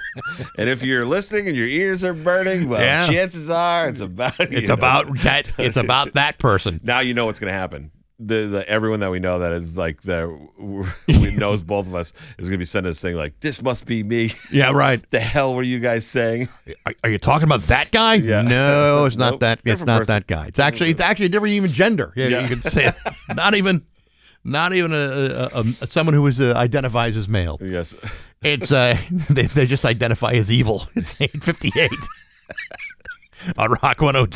And if you're listening and your ears are burning, well, Yeah. chances are it's about It's know. about that. It's about that person. now you know what's going to happen. The, the everyone that we know that is like that we knows both of us is going to be sending us saying like this must be me. Yeah, right. The hell were you guys saying? Are, are you talking about that guy? Yeah. No, it's not Nope. that. It's Different not person. that guy. It's actually it's actually a different even gender. Yeah, Yeah. you could say it. not even not even a, a, a, someone who is uh, identifies as male. Yes. It's uh, they, they just identify as evil. It's eight fifty eight on Rock One Hundred Two.